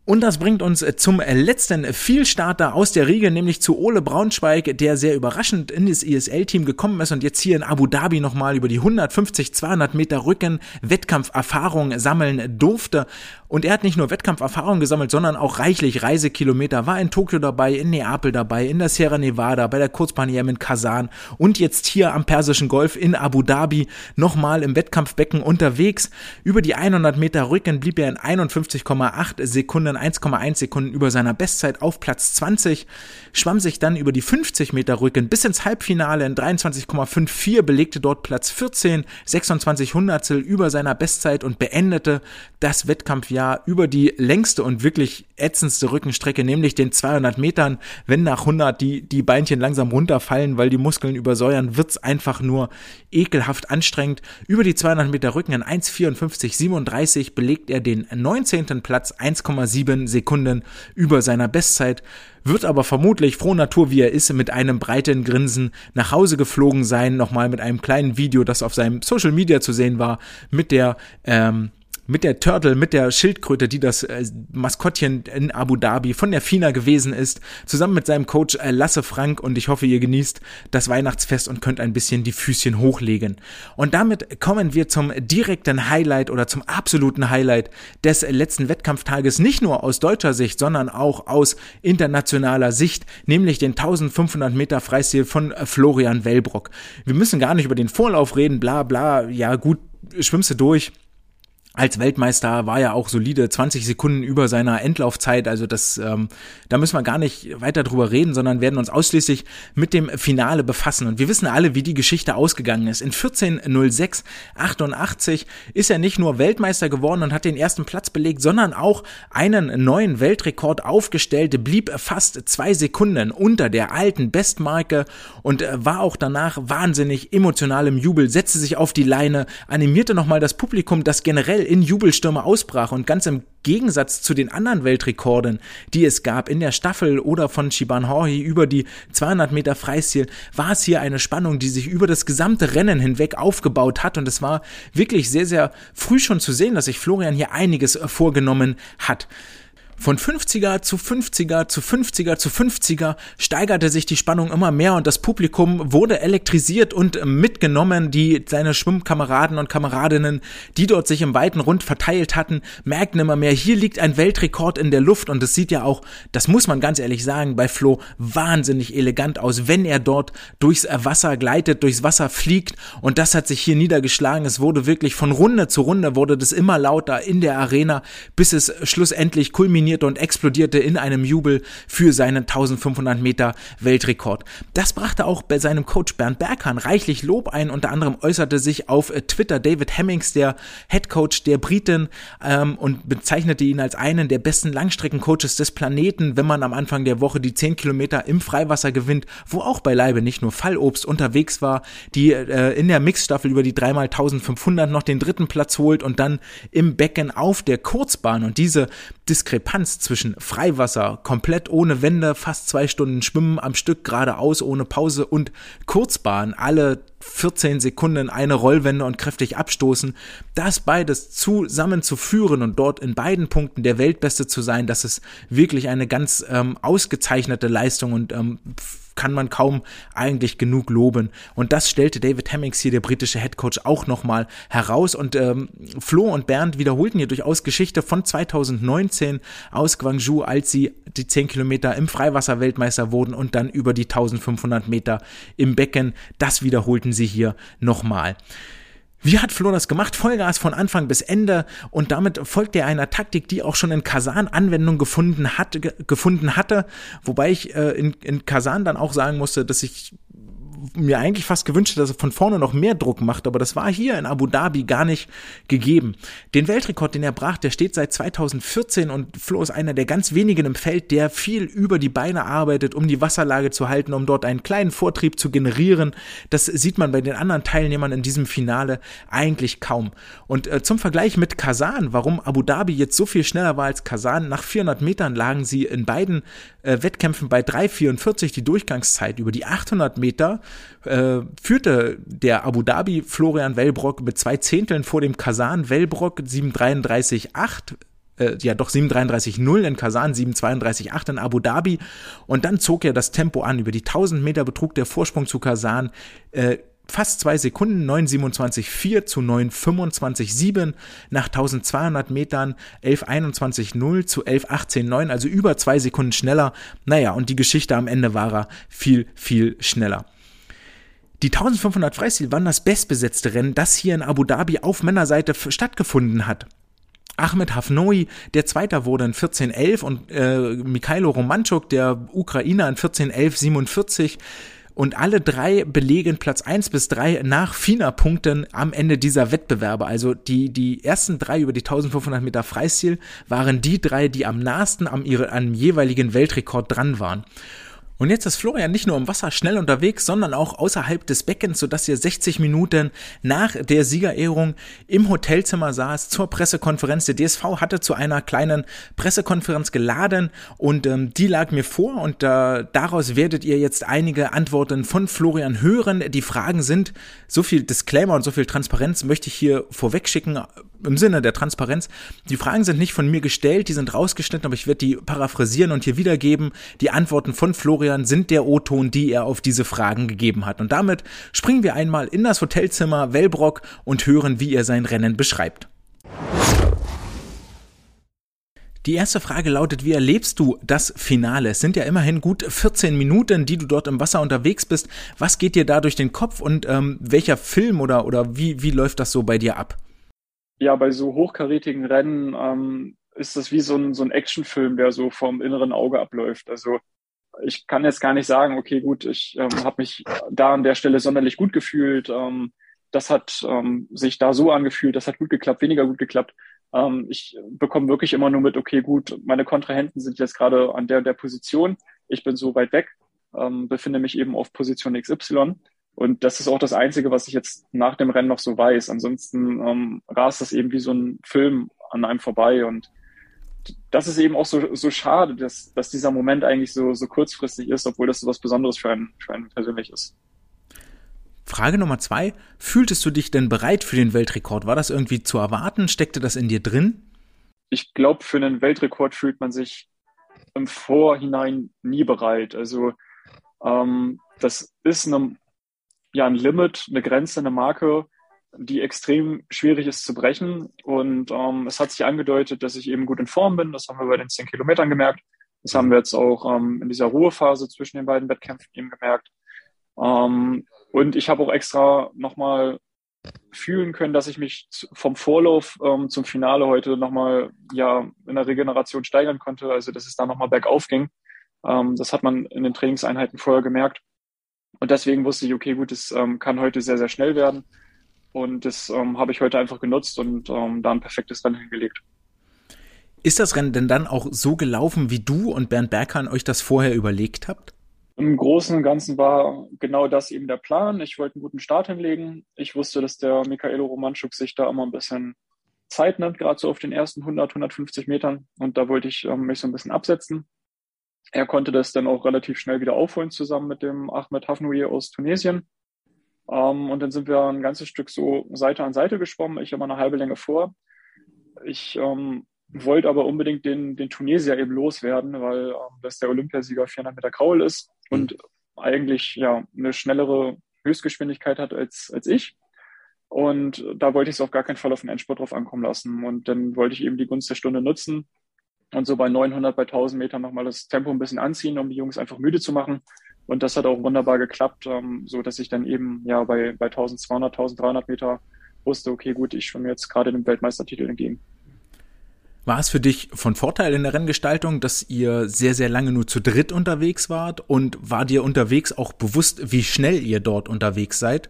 Und das bringt uns äh, zum äh, letzten Vielstarter aus der Riege, nämlich zu Ole Braunschweig, der sehr überraschend in das ISL-Team gekommen ist und jetzt hier in Abu Dhabi nochmal über die 150, 200 Meter Rücken Wettkampferfahrung sammeln durfte. Und er hat nicht nur Wettkampferfahrung gesammelt, sondern auch reichlich Reisekilometer, war in Tokio dabei, in Neapel dabei, in der Sierra Nevada, bei der Kurzbahn in Kasan und jetzt hier am Persischen Golf in Abu Dhabi nochmal im Wettkampfbecken unterwegs. Über die 100 Meter Rücken blieb er in 51,8 Sekunden, 1,1 Sekunden über seiner Bestzeit auf Platz 20, schwamm sich dann über die 50 Meter Rücken bis ins Halbfinale in 23,54, belegte dort Platz 14, 26 Hundertstel über seiner Bestzeit und beendete das Wettkampfjahr Jahr über die längste und wirklich ätzendste Rückenstrecke, nämlich den 200 Metern. Wenn nach 100 die, die Beinchen langsam runterfallen, weil die Muskeln übersäuern, wird's einfach nur ekelhaft anstrengend. Über die 200 Meter Rücken in 1,54,37 belegt er den 19. Platz, 1,7 Sekunden über seiner Bestzeit wird aber vermutlich froh Natur, wie er ist, mit einem breiten Grinsen nach Hause geflogen sein, nochmal mit einem kleinen Video, das auf seinem Social Media zu sehen war, mit der ähm, mit der Turtle, mit der Schildkröte, die das äh, Maskottchen in Abu Dhabi von der FINA gewesen ist, zusammen mit seinem Coach äh, Lasse Frank und ich hoffe, ihr genießt das Weihnachtsfest und könnt ein bisschen die Füßchen hochlegen. Und damit kommen wir zum direkten Highlight oder zum absoluten Highlight des letzten Wettkampftages, nicht nur aus deutscher Sicht, sondern auch aus internationaler Sicht, nämlich den 1500 Meter Freistil von äh, Florian Wellbrock. Wir müssen gar nicht über den Vorlauf reden, bla bla, ja gut, schwimmst du durch als Weltmeister war er auch solide 20 Sekunden über seiner Endlaufzeit. Also das, ähm, da müssen wir gar nicht weiter drüber reden, sondern werden uns ausschließlich mit dem Finale befassen. Und wir wissen alle, wie die Geschichte ausgegangen ist. In 14.06.88 ist er nicht nur Weltmeister geworden und hat den ersten Platz belegt, sondern auch einen neuen Weltrekord aufgestellt, blieb fast zwei Sekunden unter der alten Bestmarke und äh, war auch danach wahnsinnig emotional im Jubel, setzte sich auf die Leine, animierte nochmal das Publikum, das generell in Jubelstürme ausbrach und ganz im Gegensatz zu den anderen Weltrekorden, die es gab in der Staffel oder von Shiban Horhi über die 200 Meter Freistil, war es hier eine Spannung, die sich über das gesamte Rennen hinweg aufgebaut hat und es war wirklich sehr, sehr früh schon zu sehen, dass sich Florian hier einiges vorgenommen hat. Von 50er zu 50er zu 50er zu 50er steigerte sich die Spannung immer mehr und das Publikum wurde elektrisiert und mitgenommen. Die seine Schwimmkameraden und Kameradinnen, die dort sich im weiten Rund verteilt hatten, merkten immer mehr, hier liegt ein Weltrekord in der Luft und es sieht ja auch, das muss man ganz ehrlich sagen, bei Flo wahnsinnig elegant aus, wenn er dort durchs Wasser gleitet, durchs Wasser fliegt und das hat sich hier niedergeschlagen. Es wurde wirklich von Runde zu Runde wurde das immer lauter in der Arena, bis es schlussendlich kulminiert kulminierte und explodierte in einem Jubel für seinen 1500 Meter Weltrekord. Das brachte auch bei seinem Coach Bernd Berghahn reichlich Lob ein. Unter anderem äußerte sich auf Twitter David Hemmings, der Head Coach der Briten, ähm, und bezeichnete ihn als einen der besten Langstreckencoaches des Planeten, wenn man am Anfang der Woche die 10 Kilometer im Freiwasser gewinnt, wo auch beileibe nicht nur Fallobst unterwegs war, die äh, in der Mixstaffel über die 3x1500 noch den dritten Platz holt und dann im Becken auf der Kurzbahn und diese Diskrepanz zwischen Freiwasser, komplett ohne Wände, fast zwei Stunden Schwimmen am Stück geradeaus ohne Pause und Kurzbahn, alle 14 Sekunden eine Rollwende und kräftig abstoßen, das beides zusammenzuführen und dort in beiden Punkten der Weltbeste zu sein, das ist wirklich eine ganz ähm, ausgezeichnete Leistung und ähm, kann man kaum eigentlich genug loben. Und das stellte David Hemmings hier, der britische Headcoach, auch nochmal heraus. Und ähm, Flo und Bernd wiederholten hier durchaus Geschichte von 2019 aus Guangzhou, als sie die 10 Kilometer im Freiwasser Weltmeister wurden und dann über die 1500 Meter im Becken. Das wiederholten sie hier nochmal. Wie hat Flo das gemacht? Vollgas von Anfang bis Ende und damit folgt er einer Taktik, die auch schon in Kasan Anwendung gefunden, hat, gefunden hatte, wobei ich äh, in, in Kasan dann auch sagen musste, dass ich mir eigentlich fast gewünscht dass er von vorne noch mehr Druck macht, aber das war hier in Abu Dhabi gar nicht gegeben. Den Weltrekord, den er brach, der steht seit 2014 und Flo ist einer der ganz wenigen im Feld, der viel über die Beine arbeitet, um die Wasserlage zu halten, um dort einen kleinen Vortrieb zu generieren. Das sieht man bei den anderen Teilnehmern in diesem Finale eigentlich kaum. Und äh, zum Vergleich mit Kasan, warum Abu Dhabi jetzt so viel schneller war als Kasan, nach 400 Metern lagen sie in beiden äh, Wettkämpfen bei 3,44 die Durchgangszeit. Über die 800 Meter äh, führte der Abu Dhabi Florian Wellbrock mit zwei Zehnteln vor dem Kasan Wellbrock 7,33,8 äh, ja doch 7,33,0 in Kasan, 7,32,8 in Abu Dhabi und dann zog er das Tempo an. Über die 1000 Meter betrug der Vorsprung zu Kasan äh, fast zwei Sekunden, 9,27,4 zu 9,25,7 nach 1200 Metern, 11,21,0 zu 11,18,9, also über zwei Sekunden schneller. Naja, und die Geschichte am Ende war er viel, viel schneller. Die 1500 Freistil waren das bestbesetzte Rennen, das hier in Abu Dhabi auf Männerseite stattgefunden hat. Ahmed Hafnoi, der Zweiter wurde in 1411 und äh, Mikhailo Romanchuk, der Ukrainer in 1411,47 und alle drei belegen Platz eins bis drei nach FINA-Punkten am Ende dieser Wettbewerbe. Also die, die ersten drei über die 1500 Meter Freistil waren die drei, die am nahesten am, ihre, am jeweiligen Weltrekord dran waren. Und jetzt ist Florian nicht nur im Wasser schnell unterwegs, sondern auch außerhalb des Beckens, sodass er 60 Minuten nach der Siegerehrung im Hotelzimmer saß zur Pressekonferenz. Der DSV hatte zu einer kleinen Pressekonferenz geladen und ähm, die lag mir vor und äh, daraus werdet ihr jetzt einige Antworten von Florian hören. Die Fragen sind, so viel Disclaimer und so viel Transparenz möchte ich hier vorweg schicken, im Sinne der Transparenz. Die Fragen sind nicht von mir gestellt, die sind rausgeschnitten, aber ich werde die paraphrasieren und hier wiedergeben. Die Antworten von Florian sind der O-Ton, die er auf diese Fragen gegeben hat. Und damit springen wir einmal in das Hotelzimmer Wellbrock und hören, wie er sein Rennen beschreibt. Die erste Frage lautet, wie erlebst du das Finale? Es sind ja immerhin gut 14 Minuten, die du dort im Wasser unterwegs bist. Was geht dir da durch den Kopf und ähm, welcher Film oder, oder wie, wie läuft das so bei dir ab? Ja, bei so hochkarätigen Rennen ähm, ist das wie so ein, so ein Actionfilm, der so vom inneren Auge abläuft. Also ich kann jetzt gar nicht sagen, okay, gut, ich ähm, habe mich da an der Stelle sonderlich gut gefühlt. Ähm, das hat ähm, sich da so angefühlt, das hat gut geklappt, weniger gut geklappt. Ähm, ich bekomme wirklich immer nur mit, okay, gut, meine Kontrahenten sind jetzt gerade an der der Position, ich bin so weit weg, ähm, befinde mich eben auf Position XY. Und das ist auch das Einzige, was ich jetzt nach dem Rennen noch so weiß. Ansonsten ähm, rast das eben wie so ein Film an einem vorbei. Und das ist eben auch so, so schade, dass, dass dieser Moment eigentlich so, so kurzfristig ist, obwohl das so was Besonderes für einen, für einen persönlich ist. Frage Nummer zwei. Fühltest du dich denn bereit für den Weltrekord? War das irgendwie zu erwarten? Steckte das in dir drin? Ich glaube, für einen Weltrekord fühlt man sich im Vorhinein nie bereit. Also ähm, das ist eine ja ein Limit, eine Grenze, eine Marke, die extrem schwierig ist zu brechen. Und ähm, es hat sich angedeutet, dass ich eben gut in Form bin. Das haben wir bei den 10 Kilometern gemerkt. Das haben wir jetzt auch ähm, in dieser Ruhephase zwischen den beiden Wettkämpfen eben gemerkt. Ähm, und ich habe auch extra nochmal fühlen können, dass ich mich vom Vorlauf ähm, zum Finale heute nochmal ja, in der Regeneration steigern konnte. Also dass es da nochmal bergauf ging. Ähm, das hat man in den Trainingseinheiten vorher gemerkt. Und deswegen wusste ich, okay, gut, es ähm, kann heute sehr, sehr schnell werden. Und das ähm, habe ich heute einfach genutzt und ähm, da ein perfektes Rennen hingelegt. Ist das Rennen denn dann auch so gelaufen, wie du und Bernd Berghahn euch das vorher überlegt habt? Im Großen und Ganzen war genau das eben der Plan. Ich wollte einen guten Start hinlegen. Ich wusste, dass der Michaelo Romanschuk sich da immer ein bisschen Zeit nimmt, gerade so auf den ersten 100, 150 Metern. Und da wollte ich ähm, mich so ein bisschen absetzen. Er konnte das dann auch relativ schnell wieder aufholen zusammen mit dem Ahmed Hafnoui aus Tunesien. Ähm, und dann sind wir ein ganzes Stück so Seite an Seite geschwommen. Ich immer eine halbe Länge vor. Ich ähm, wollte aber unbedingt den, den Tunesier eben loswerden, weil ähm, das der Olympiasieger 400 Meter Kraul ist und mhm. eigentlich ja eine schnellere Höchstgeschwindigkeit hat als, als ich. Und da wollte ich es auf gar keinen Fall auf den Endspurt drauf ankommen lassen. Und dann wollte ich eben die Gunst der Stunde nutzen und so bei 900, bei 1000 Metern nochmal das Tempo ein bisschen anziehen, um die Jungs einfach müde zu machen. Und das hat auch wunderbar geklappt, ähm, so dass ich dann eben ja bei, bei 1200, 1300 Meter wusste, okay, gut, ich schwimme jetzt gerade dem Weltmeistertitel entgegen. War es für dich von Vorteil in der Renngestaltung, dass ihr sehr, sehr lange nur zu dritt unterwegs wart? Und war dir unterwegs auch bewusst, wie schnell ihr dort unterwegs seid?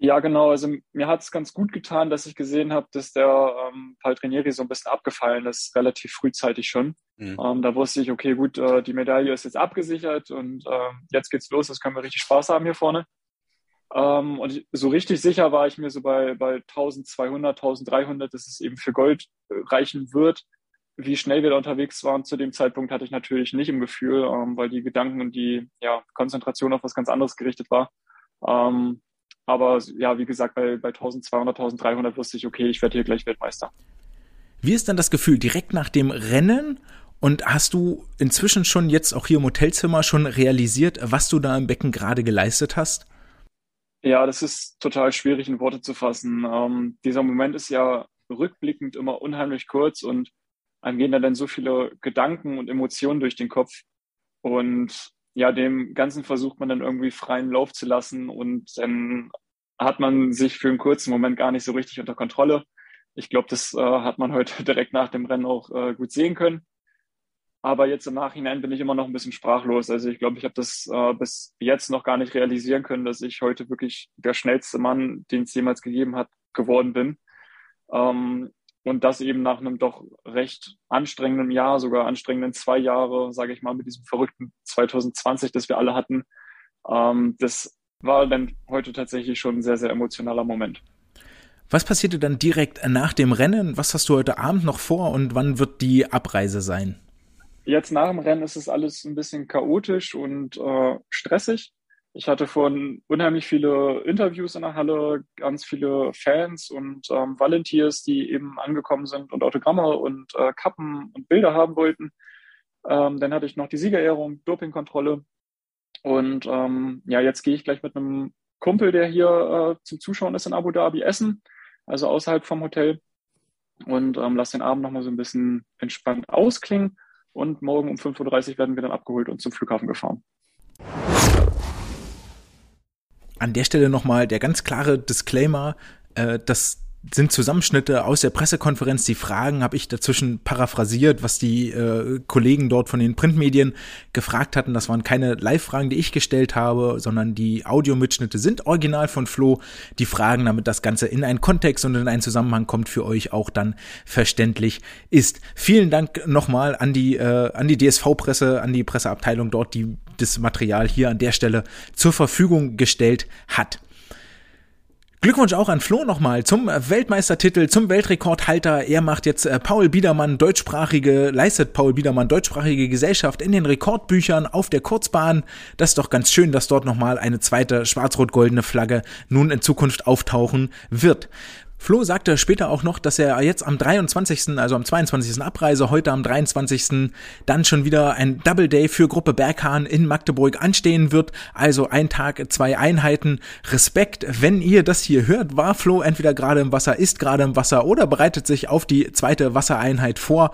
Ja, genau. Also mir hat es ganz gut getan, dass ich gesehen habe, dass der ähm, Paltrinieri so ein bisschen abgefallen ist, relativ frühzeitig schon. Mhm. Ähm, da wusste ich, okay, gut, äh, die Medaille ist jetzt abgesichert und äh, jetzt geht's los, jetzt können wir richtig Spaß haben hier vorne. Ähm, und so richtig sicher war ich mir so bei, bei 1200, 1300, dass es eben für Gold äh, reichen wird. Wie schnell wir da unterwegs waren zu dem Zeitpunkt hatte ich natürlich nicht im Gefühl, ähm, weil die Gedanken und die ja, Konzentration auf was ganz anderes gerichtet war. Ähm, aber ja, wie gesagt, bei, bei 1200, 1300 wusste ich, okay, ich werde hier gleich Weltmeister. Wie ist dann das Gefühl direkt nach dem Rennen? Und hast du inzwischen schon jetzt auch hier im Hotelzimmer schon realisiert, was du da im Becken gerade geleistet hast? Ja, das ist total schwierig in Worte zu fassen. Ähm, dieser Moment ist ja rückblickend immer unheimlich kurz und einem gehen dann so viele Gedanken und Emotionen durch den Kopf. Und ja, dem Ganzen versucht man dann irgendwie freien Lauf zu lassen und dann hat man sich für einen kurzen Moment gar nicht so richtig unter Kontrolle. Ich glaube, das äh, hat man heute [LAUGHS] direkt nach dem Rennen auch äh, gut sehen können. Aber jetzt im Nachhinein bin ich immer noch ein bisschen sprachlos. Also ich glaube, ich habe das äh, bis jetzt noch gar nicht realisieren können, dass ich heute wirklich der schnellste Mann, den es jemals gegeben hat, geworden bin. Ähm, und das eben nach einem doch recht anstrengenden Jahr, sogar anstrengenden zwei Jahre, sage ich mal, mit diesem verrückten 2020, das wir alle hatten. Ähm, das war dann heute tatsächlich schon ein sehr, sehr emotionaler Moment. Was passierte dann direkt nach dem Rennen? Was hast du heute Abend noch vor und wann wird die Abreise sein? Jetzt nach dem Rennen ist es alles ein bisschen chaotisch und äh, stressig. Ich hatte vorhin unheimlich viele Interviews in der Halle, ganz viele Fans und ähm, Volunteers, die eben angekommen sind und Autogramme und äh, Kappen und Bilder haben wollten. Ähm, dann hatte ich noch die Siegerehrung, Dopingkontrolle. Und ähm, ja, jetzt gehe ich gleich mit einem Kumpel, der hier äh, zum Zuschauen ist in Abu Dhabi, essen, also außerhalb vom Hotel. Und ähm, lass den Abend nochmal so ein bisschen entspannt ausklingen und morgen um 5.30 Uhr werden wir dann abgeholt und zum Flughafen gefahren. An der Stelle nochmal der ganz klare Disclaimer, äh, dass sind Zusammenschnitte aus der Pressekonferenz. Die Fragen habe ich dazwischen paraphrasiert, was die äh, Kollegen dort von den Printmedien gefragt hatten. Das waren keine Live-Fragen, die ich gestellt habe, sondern die Audiomitschnitte sind original von Flo. Die Fragen, damit das Ganze in einen Kontext und in einen Zusammenhang kommt, für euch auch dann verständlich ist. Vielen Dank nochmal an die, äh, an die DSV-Presse, an die Presseabteilung dort, die das Material hier an der Stelle zur Verfügung gestellt hat. Glückwunsch auch an Flo nochmal zum Weltmeistertitel, zum Weltrekordhalter. Er macht jetzt äh, Paul Biedermann deutschsprachige, leistet Paul Biedermann deutschsprachige Gesellschaft in den Rekordbüchern auf der Kurzbahn. Das ist doch ganz schön, dass dort nochmal eine zweite schwarz-rot-goldene Flagge nun in Zukunft auftauchen wird. Flo sagte später auch noch, dass er jetzt am 23., also am 22. Abreise, heute am 23. dann schon wieder ein Double Day für Gruppe Berghahn in Magdeburg anstehen wird. Also ein Tag, zwei Einheiten. Respekt, wenn ihr das hier hört, war Flo entweder gerade im Wasser, ist gerade im Wasser oder bereitet sich auf die zweite Wassereinheit vor.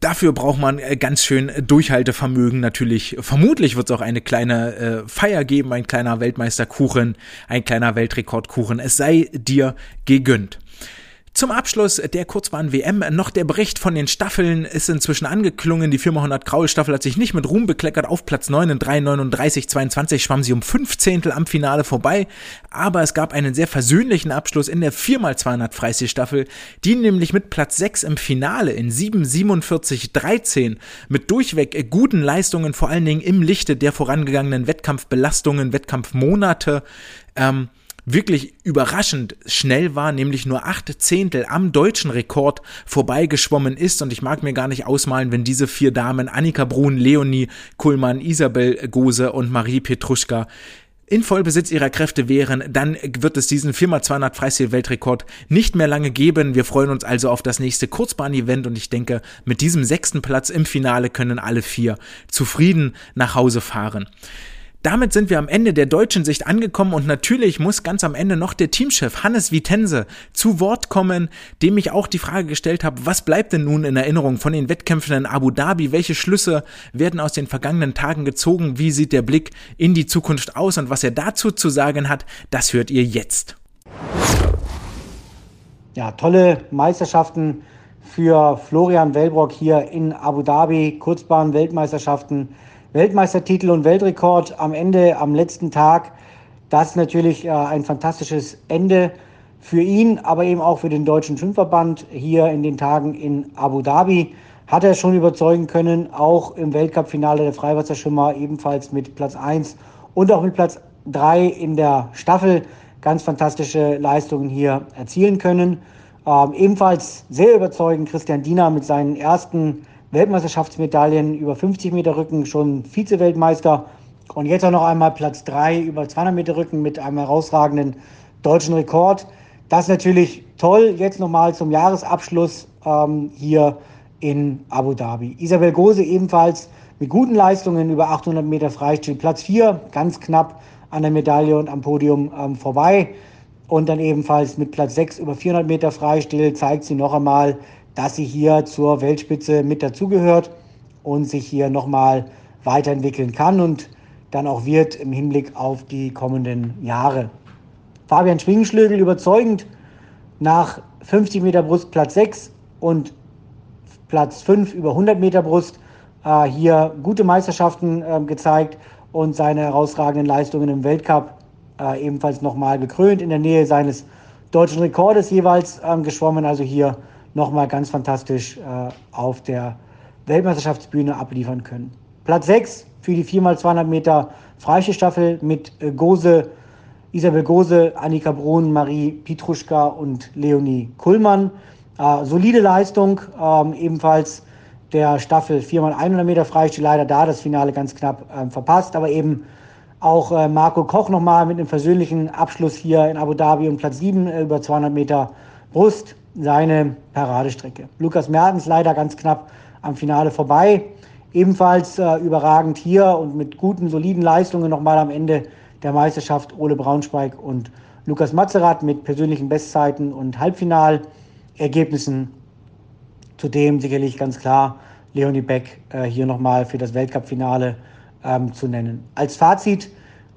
Dafür braucht man äh, ganz schön Durchhaltevermögen natürlich. Vermutlich wird es auch eine kleine äh, Feier geben, ein kleiner Weltmeisterkuchen, ein kleiner Weltrekordkuchen. Es sei dir gegönnt. Zum Abschluss der Kurzbahn-WM noch der Bericht von den Staffeln ist inzwischen angeklungen. Die Firma 100 Kraul Staffel hat sich nicht mit Ruhm bekleckert. Auf Platz 9 in 3,39, 22 schwamm sie um 15 am Finale vorbei. Aber es gab einen sehr versöhnlichen Abschluss in der 4x200 Freistil Staffel, die nämlich mit Platz 6 im Finale in 7,47, 13 mit durchweg guten Leistungen, vor allen Dingen im Lichte der vorangegangenen Wettkampfbelastungen, Wettkampfmonate, ähm, wirklich überraschend schnell war, nämlich nur acht Zehntel am deutschen Rekord vorbeigeschwommen ist. Und ich mag mir gar nicht ausmalen, wenn diese vier Damen, Annika Brun, Leonie Kuhlmann, Isabel Gose und Marie Petruschka, in Vollbesitz ihrer Kräfte wären, dann wird es diesen 4x200 Freistil-Weltrekord nicht mehr lange geben. Wir freuen uns also auf das nächste Kurzbahn-Event und ich denke, mit diesem sechsten Platz im Finale können alle vier zufrieden nach Hause fahren. Damit sind wir am Ende der deutschen Sicht angekommen und natürlich muss ganz am Ende noch der Teamchef Hannes Vitense zu Wort kommen, dem ich auch die Frage gestellt habe, was bleibt denn nun in Erinnerung von den Wettkämpfen in Abu Dhabi? Welche Schlüsse werden aus den vergangenen Tagen gezogen? Wie sieht der Blick in die Zukunft aus? Und was er dazu zu sagen hat, das hört ihr jetzt. Ja, tolle Meisterschaften für Florian Wellbrock hier in Abu Dhabi, Kurzbahn-Weltmeisterschaften, Weltmeistertitel und Weltrekord am Ende, am letzten Tag. Das ist natürlich äh, ein fantastisches Ende für ihn, aber eben auch für den Deutschen Schwimmverband hier in den Tagen in Abu Dhabi. Hat er schon überzeugen können, auch im Weltcup-Finale der Freiwasserschwimmer ebenfalls mit Platz 1 und auch mit Platz 3 in der Staffel ganz fantastische Leistungen hier erzielen können. Ähm, ebenfalls sehr überzeugend Christian Diener mit seinen ersten Weltmeisterschaftsmedaillen über 50 Meter Rücken, schon Vize-Weltmeister. Und jetzt auch noch einmal Platz 3 über 200 Meter Rücken mit einem herausragenden deutschen Rekord. Das ist natürlich toll. Jetzt nochmal zum Jahresabschluss ähm, hier in Abu Dhabi. Isabel Gose ebenfalls mit guten Leistungen über 800 Meter Freistil. Platz 4, ganz knapp an der Medaille und am Podium ähm, vorbei. Und dann ebenfalls mit Platz 6 über 400 Meter Freistil zeigt sie noch einmal, dass sie hier zur Weltspitze mit dazugehört und sich hier nochmal weiterentwickeln kann und dann auch wird im Hinblick auf die kommenden Jahre. Fabian Schwingenschlögel überzeugend nach 50 Meter Brust Platz 6 und Platz 5 über 100 Meter Brust äh, hier gute Meisterschaften äh, gezeigt und seine herausragenden Leistungen im Weltcup äh, ebenfalls nochmal gekrönt in der Nähe seines deutschen Rekordes jeweils ähm, geschwommen. Also hier nochmal ganz fantastisch äh, auf der Weltmeisterschaftsbühne abliefern können. Platz 6 für die 4x200 Meter Freistilstaffel mit äh, Gose Isabel Gose, Annika Brun, Marie Pietruschka und Leonie Kullmann. Äh, solide Leistung, ähm, ebenfalls der Staffel 4x100 Meter Freistil, leider da das Finale ganz knapp ähm, verpasst, aber eben auch äh, Marco Koch nochmal mit einem persönlichen Abschluss hier in Abu Dhabi und Platz 7 äh, über 200 Meter Brust, seine Paradestrecke. Lukas Mertens leider ganz knapp am Finale vorbei. Ebenfalls äh, überragend hier und mit guten, soliden Leistungen nochmal am Ende der Meisterschaft Ole Braunschweig und Lukas Mazerat mit persönlichen Bestzeiten und Halbfinalergebnissen. Zudem sicherlich ganz klar Leonie Beck äh, hier nochmal für das Weltcup-Finale ähm, zu nennen. Als Fazit,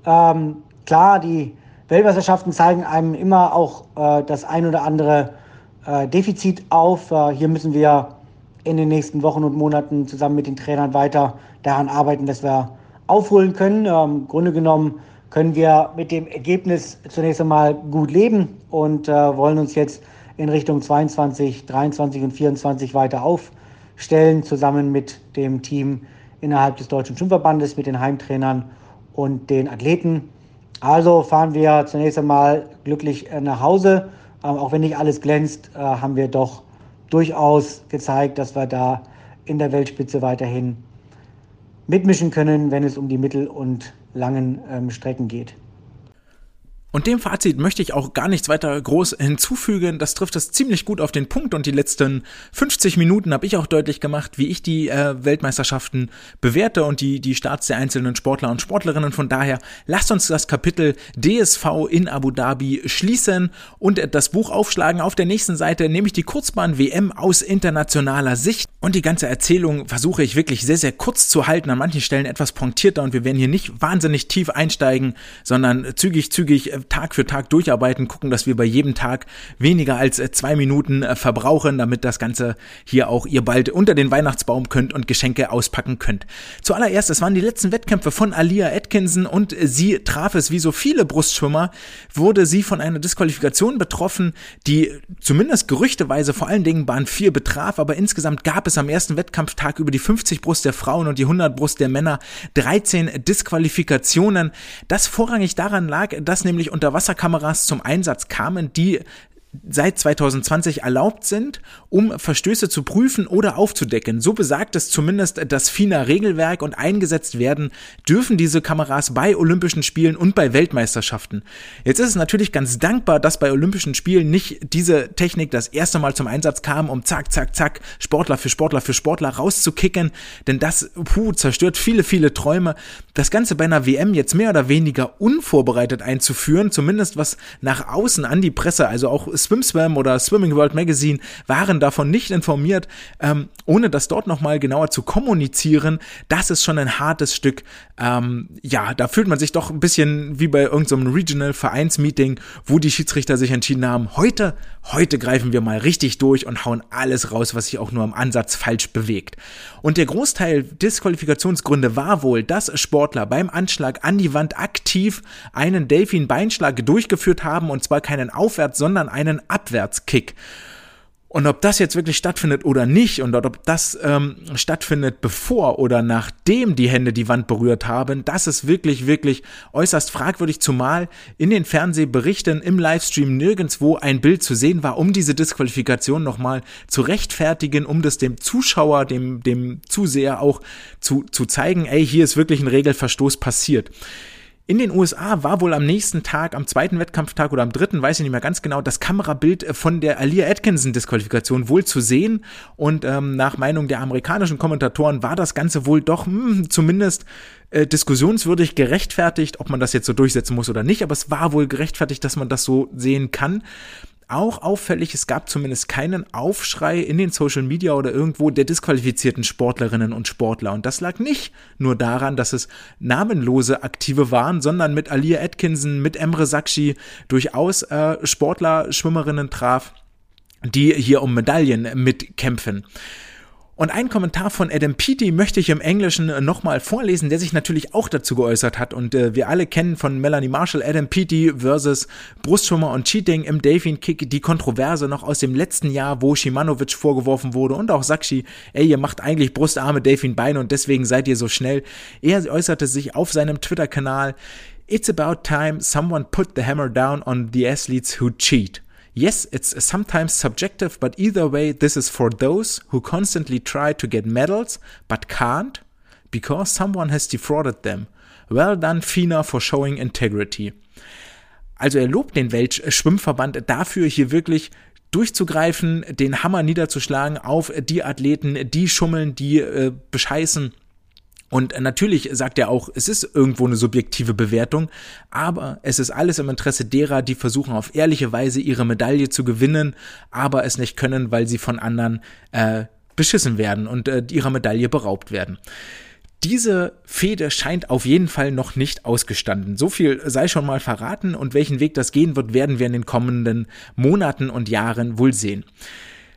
ähm, klar, die Weltmeisterschaften zeigen einem immer auch äh, das ein oder andere äh, Defizit auf. Äh, hier müssen wir in den nächsten Wochen und Monaten zusammen mit den Trainern weiter daran arbeiten, dass wir aufholen können. Ähm, Im Grunde genommen können wir mit dem Ergebnis zunächst einmal gut leben und äh, wollen uns jetzt in Richtung 22, 23 und 24 weiter aufstellen, zusammen mit dem Team innerhalb des Deutschen Schwimmverbandes, mit den Heimtrainern und den Athleten. Also fahren wir zunächst einmal glücklich nach Hause. Auch wenn nicht alles glänzt, äh, haben wir doch durchaus gezeigt, dass wir da in der Weltspitze weiterhin mitmischen können, wenn es um die mittel- und langen ähm, Strecken geht. Und dem Fazit möchte ich auch gar nichts weiter groß hinzufügen. Das trifft es ziemlich gut auf den Punkt und die letzten 50 Minuten habe ich auch deutlich gemacht, wie ich die äh, Weltmeisterschaften bewerte und die, die Starts der einzelnen Sportler und Sportlerinnen. Von daher lasst uns das Kapitel DSV in Abu Dhabi schließen und das Buch aufschlagen. Auf der nächsten Seite nehme ich die Kurzbahn WM aus internationaler Sicht und die ganze Erzählung versuche ich wirklich sehr, sehr kurz zu halten, an manchen Stellen etwas punktierter und wir werden hier nicht wahnsinnig tief einsteigen, sondern zügig, zügig Tag für Tag durcharbeiten, gucken, dass wir bei jedem Tag weniger als äh, zwei Minuten äh, verbrauchen, damit das Ganze hier auch ihr bald unter den Weihnachtsbaum könnt und Geschenke auspacken könnt. Zuallererst, es waren die letzten Wettkämpfe von Alia Atkinson und sie traf es wie so viele Brustschwimmer, wurde sie von einer Disqualifikation betroffen, die zumindest gerüchteweise vor allen Dingen Bahn 4 betraf, aber insgesamt gab es am ersten Wettkampftag über die 50 Brust der Frauen und die 100 Brust der Männer 13 Disqualifikationen. Das vorrangig daran lag, dass nämlich Unterwasserkameras zum Einsatz kamen, die seit 2020 erlaubt sind, um Verstöße zu prüfen oder aufzudecken. So besagt es zumindest das FINA-Regelwerk und eingesetzt werden dürfen diese Kameras bei Olympischen Spielen und bei Weltmeisterschaften. Jetzt ist es natürlich ganz dankbar, dass bei Olympischen Spielen nicht diese Technik das erste Mal zum Einsatz kam, um zack, zack, zack, Sportler für Sportler für Sportler rauszukicken, denn das puh, zerstört viele, viele Träume. Das Ganze bei einer WM jetzt mehr oder weniger unvorbereitet einzuführen, zumindest was nach außen an die Presse, also auch SwimSwam oder Swimming World Magazine waren davon nicht informiert, ähm, ohne das dort nochmal genauer zu kommunizieren, das ist schon ein hartes Stück. Ähm, ja, da fühlt man sich doch ein bisschen wie bei irgendeinem so Regional Vereinsmeeting, wo die Schiedsrichter sich entschieden haben, heute, heute greifen wir mal richtig durch und hauen alles raus, was sich auch nur im Ansatz falsch bewegt. Und der Großteil Disqualifikationsgründe war wohl, dass Sportler beim Anschlag an die Wand aktiv einen Delfin-Beinschlag durchgeführt haben und zwar keinen Aufwärts, sondern einen Abwärtskick. Und ob das jetzt wirklich stattfindet oder nicht und ob das ähm, stattfindet bevor oder nachdem die Hände die Wand berührt haben, das ist wirklich, wirklich äußerst fragwürdig, zumal in den Fernsehberichten im Livestream nirgendswo ein Bild zu sehen war, um diese Disqualifikation nochmal zu rechtfertigen, um das dem Zuschauer, dem, dem Zuseher auch zu, zu zeigen, ey, hier ist wirklich ein Regelverstoß passiert. In den USA war wohl am nächsten Tag, am zweiten Wettkampftag oder am dritten, weiß ich nicht mehr ganz genau, das Kamerabild von der Alia Atkinson Disqualifikation wohl zu sehen. Und ähm, nach Meinung der amerikanischen Kommentatoren war das Ganze wohl doch mh, hm, zumindest äh, diskussionswürdig gerechtfertigt, ob man das jetzt so durchsetzen muss oder nicht. Aber es war wohl gerechtfertigt, dass man das so sehen kann. Auch auffällig, es gab zumindest keinen Aufschrei in den Social Media oder irgendwo der disqualifizierten Sportlerinnen und Sportler. Und das lag nicht nur daran, dass es namenlose Aktive waren, sondern mit Alia Atkinson, mit Emre Sakshi durchaus äh, Sportler, Schwimmerinnen traf, die hier um Medaillen mitkämpfen. Und ein Kommentar von Adam Peaty möchte ich im Englischen äh, nochmal vorlesen, der sich natürlich auch dazu geäußert hat. Und äh, wir alle kennen von Melanie Marshall Adam Peaty versus Brustschwimmer und Cheating im Delfin Kick die Kontroverse noch aus dem letzten Jahr, wo Shimanovic vorgeworfen wurde und auch Sakshi, ey, ihr macht eigentlich Brustarme, Delfin Beine und deswegen seid ihr so schnell. Er äußerte sich auf seinem Twitter-Kanal, It's about time someone put the hammer down on the athletes who cheat. Yes, it's sometimes subjective, but either way, this is for those who constantly try to get medals but can't because someone has defrauded them. Well done, FINA, for showing integrity. Also er lobt den Weltschwimmverband dafür, hier wirklich durchzugreifen, den Hammer niederzuschlagen auf die Athleten, die schummeln, die äh, bescheißen und natürlich sagt er auch, es ist irgendwo eine subjektive Bewertung, aber es ist alles im Interesse derer, die versuchen auf ehrliche Weise ihre Medaille zu gewinnen, aber es nicht können, weil sie von anderen äh, beschissen werden und äh, ihrer Medaille beraubt werden. Diese Fehde scheint auf jeden Fall noch nicht ausgestanden. So viel sei schon mal verraten und welchen Weg das gehen wird, werden wir in den kommenden Monaten und Jahren wohl sehen.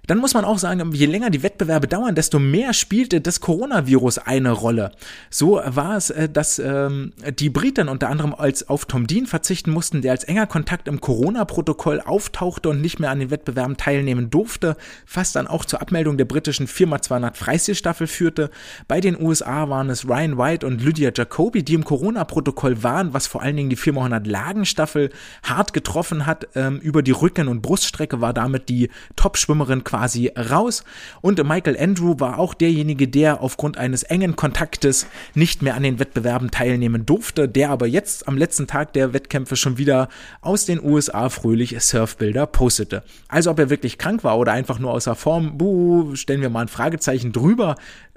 Dann muss man auch sagen, je länger die Wettbewerbe dauern, desto mehr spielte das Coronavirus eine Rolle. So war es, äh, dass ähm, die Briten unter anderem als auf Tom Dean verzichten mussten, der als enger Kontakt im Corona-Protokoll auftauchte und nicht mehr an den Wettbewerben teilnehmen durfte, fast dann auch zur Abmeldung der britischen 4x200 Freistilstaffel führte. Bei den USA waren es Ryan White und Lydia Jacobi, die im Corona-Protokoll waren, was vor allen Dingen die 4x100 Lagenstaffel hart getroffen hat. Ähm, über die Rücken- und Bruststrecke war damit die Top-Schwimmerin quasi raus. Und Michael Andrew war auch derjenige, der aufgrund eines engen Kontaktes nicht mehr an den Wettbewerben teilnehmen durfte, der aber jetzt am letzten Tag der Wettkämpfe schon wieder aus den USA fröhlich Surfbilder postete. Also ob er wirklich krank war oder einfach nur außer Form, buh, stellen wir mal ein Fragezeichen drüber.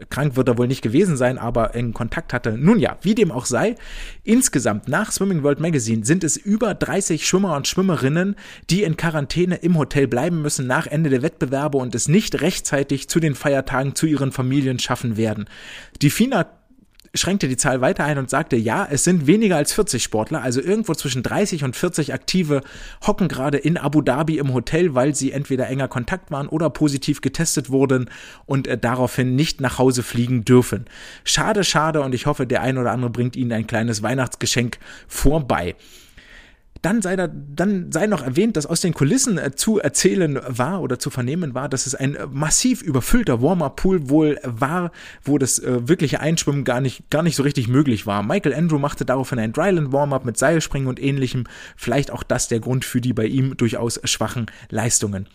Krank wird er wohl nicht gewesen sein, aber engen Kontakt hatte. Nun ja, wie dem auch sei, insgesamt nach Swimming World Magazine sind es über 30 Schwimmer und Schwimmerinnen, die in Quarantäne im Hotel bleiben müssen nach Ende der Wettbewerbe und es nicht rechtzeitig zu den Feiertagen zu ihren Familien schaffen werden. Die FINA schränkte die Zahl weiter ein und sagte, ja, es sind weniger als 40 Sportler, also irgendwo zwischen 30 und 40 Aktive hocken gerade in Abu Dhabi im Hotel, weil sie entweder enger Kontakt waren oder positiv getestet wurden und äh, daraufhin nicht nach Hause fliegen dürfen. Schade, schade und ich hoffe, der ein oder andere bringt ihnen ein kleines Weihnachtsgeschenk vorbei. Dann sei, da, dann sei noch erwähnt, dass aus den Kulissen äh, zu erzählen war oder zu vernehmen war, dass es ein äh, massiv überfüllter Warm-Up-Pool wohl war, wo das äh, wirkliche Einschwimmen gar nicht, gar nicht so richtig möglich war. Michael Andrew machte daraufhin ein Dryland-Warm-Up mit Seilspringen und ähnlichem. Vielleicht auch das der Grund für die bei ihm durchaus schwachen Leistungen.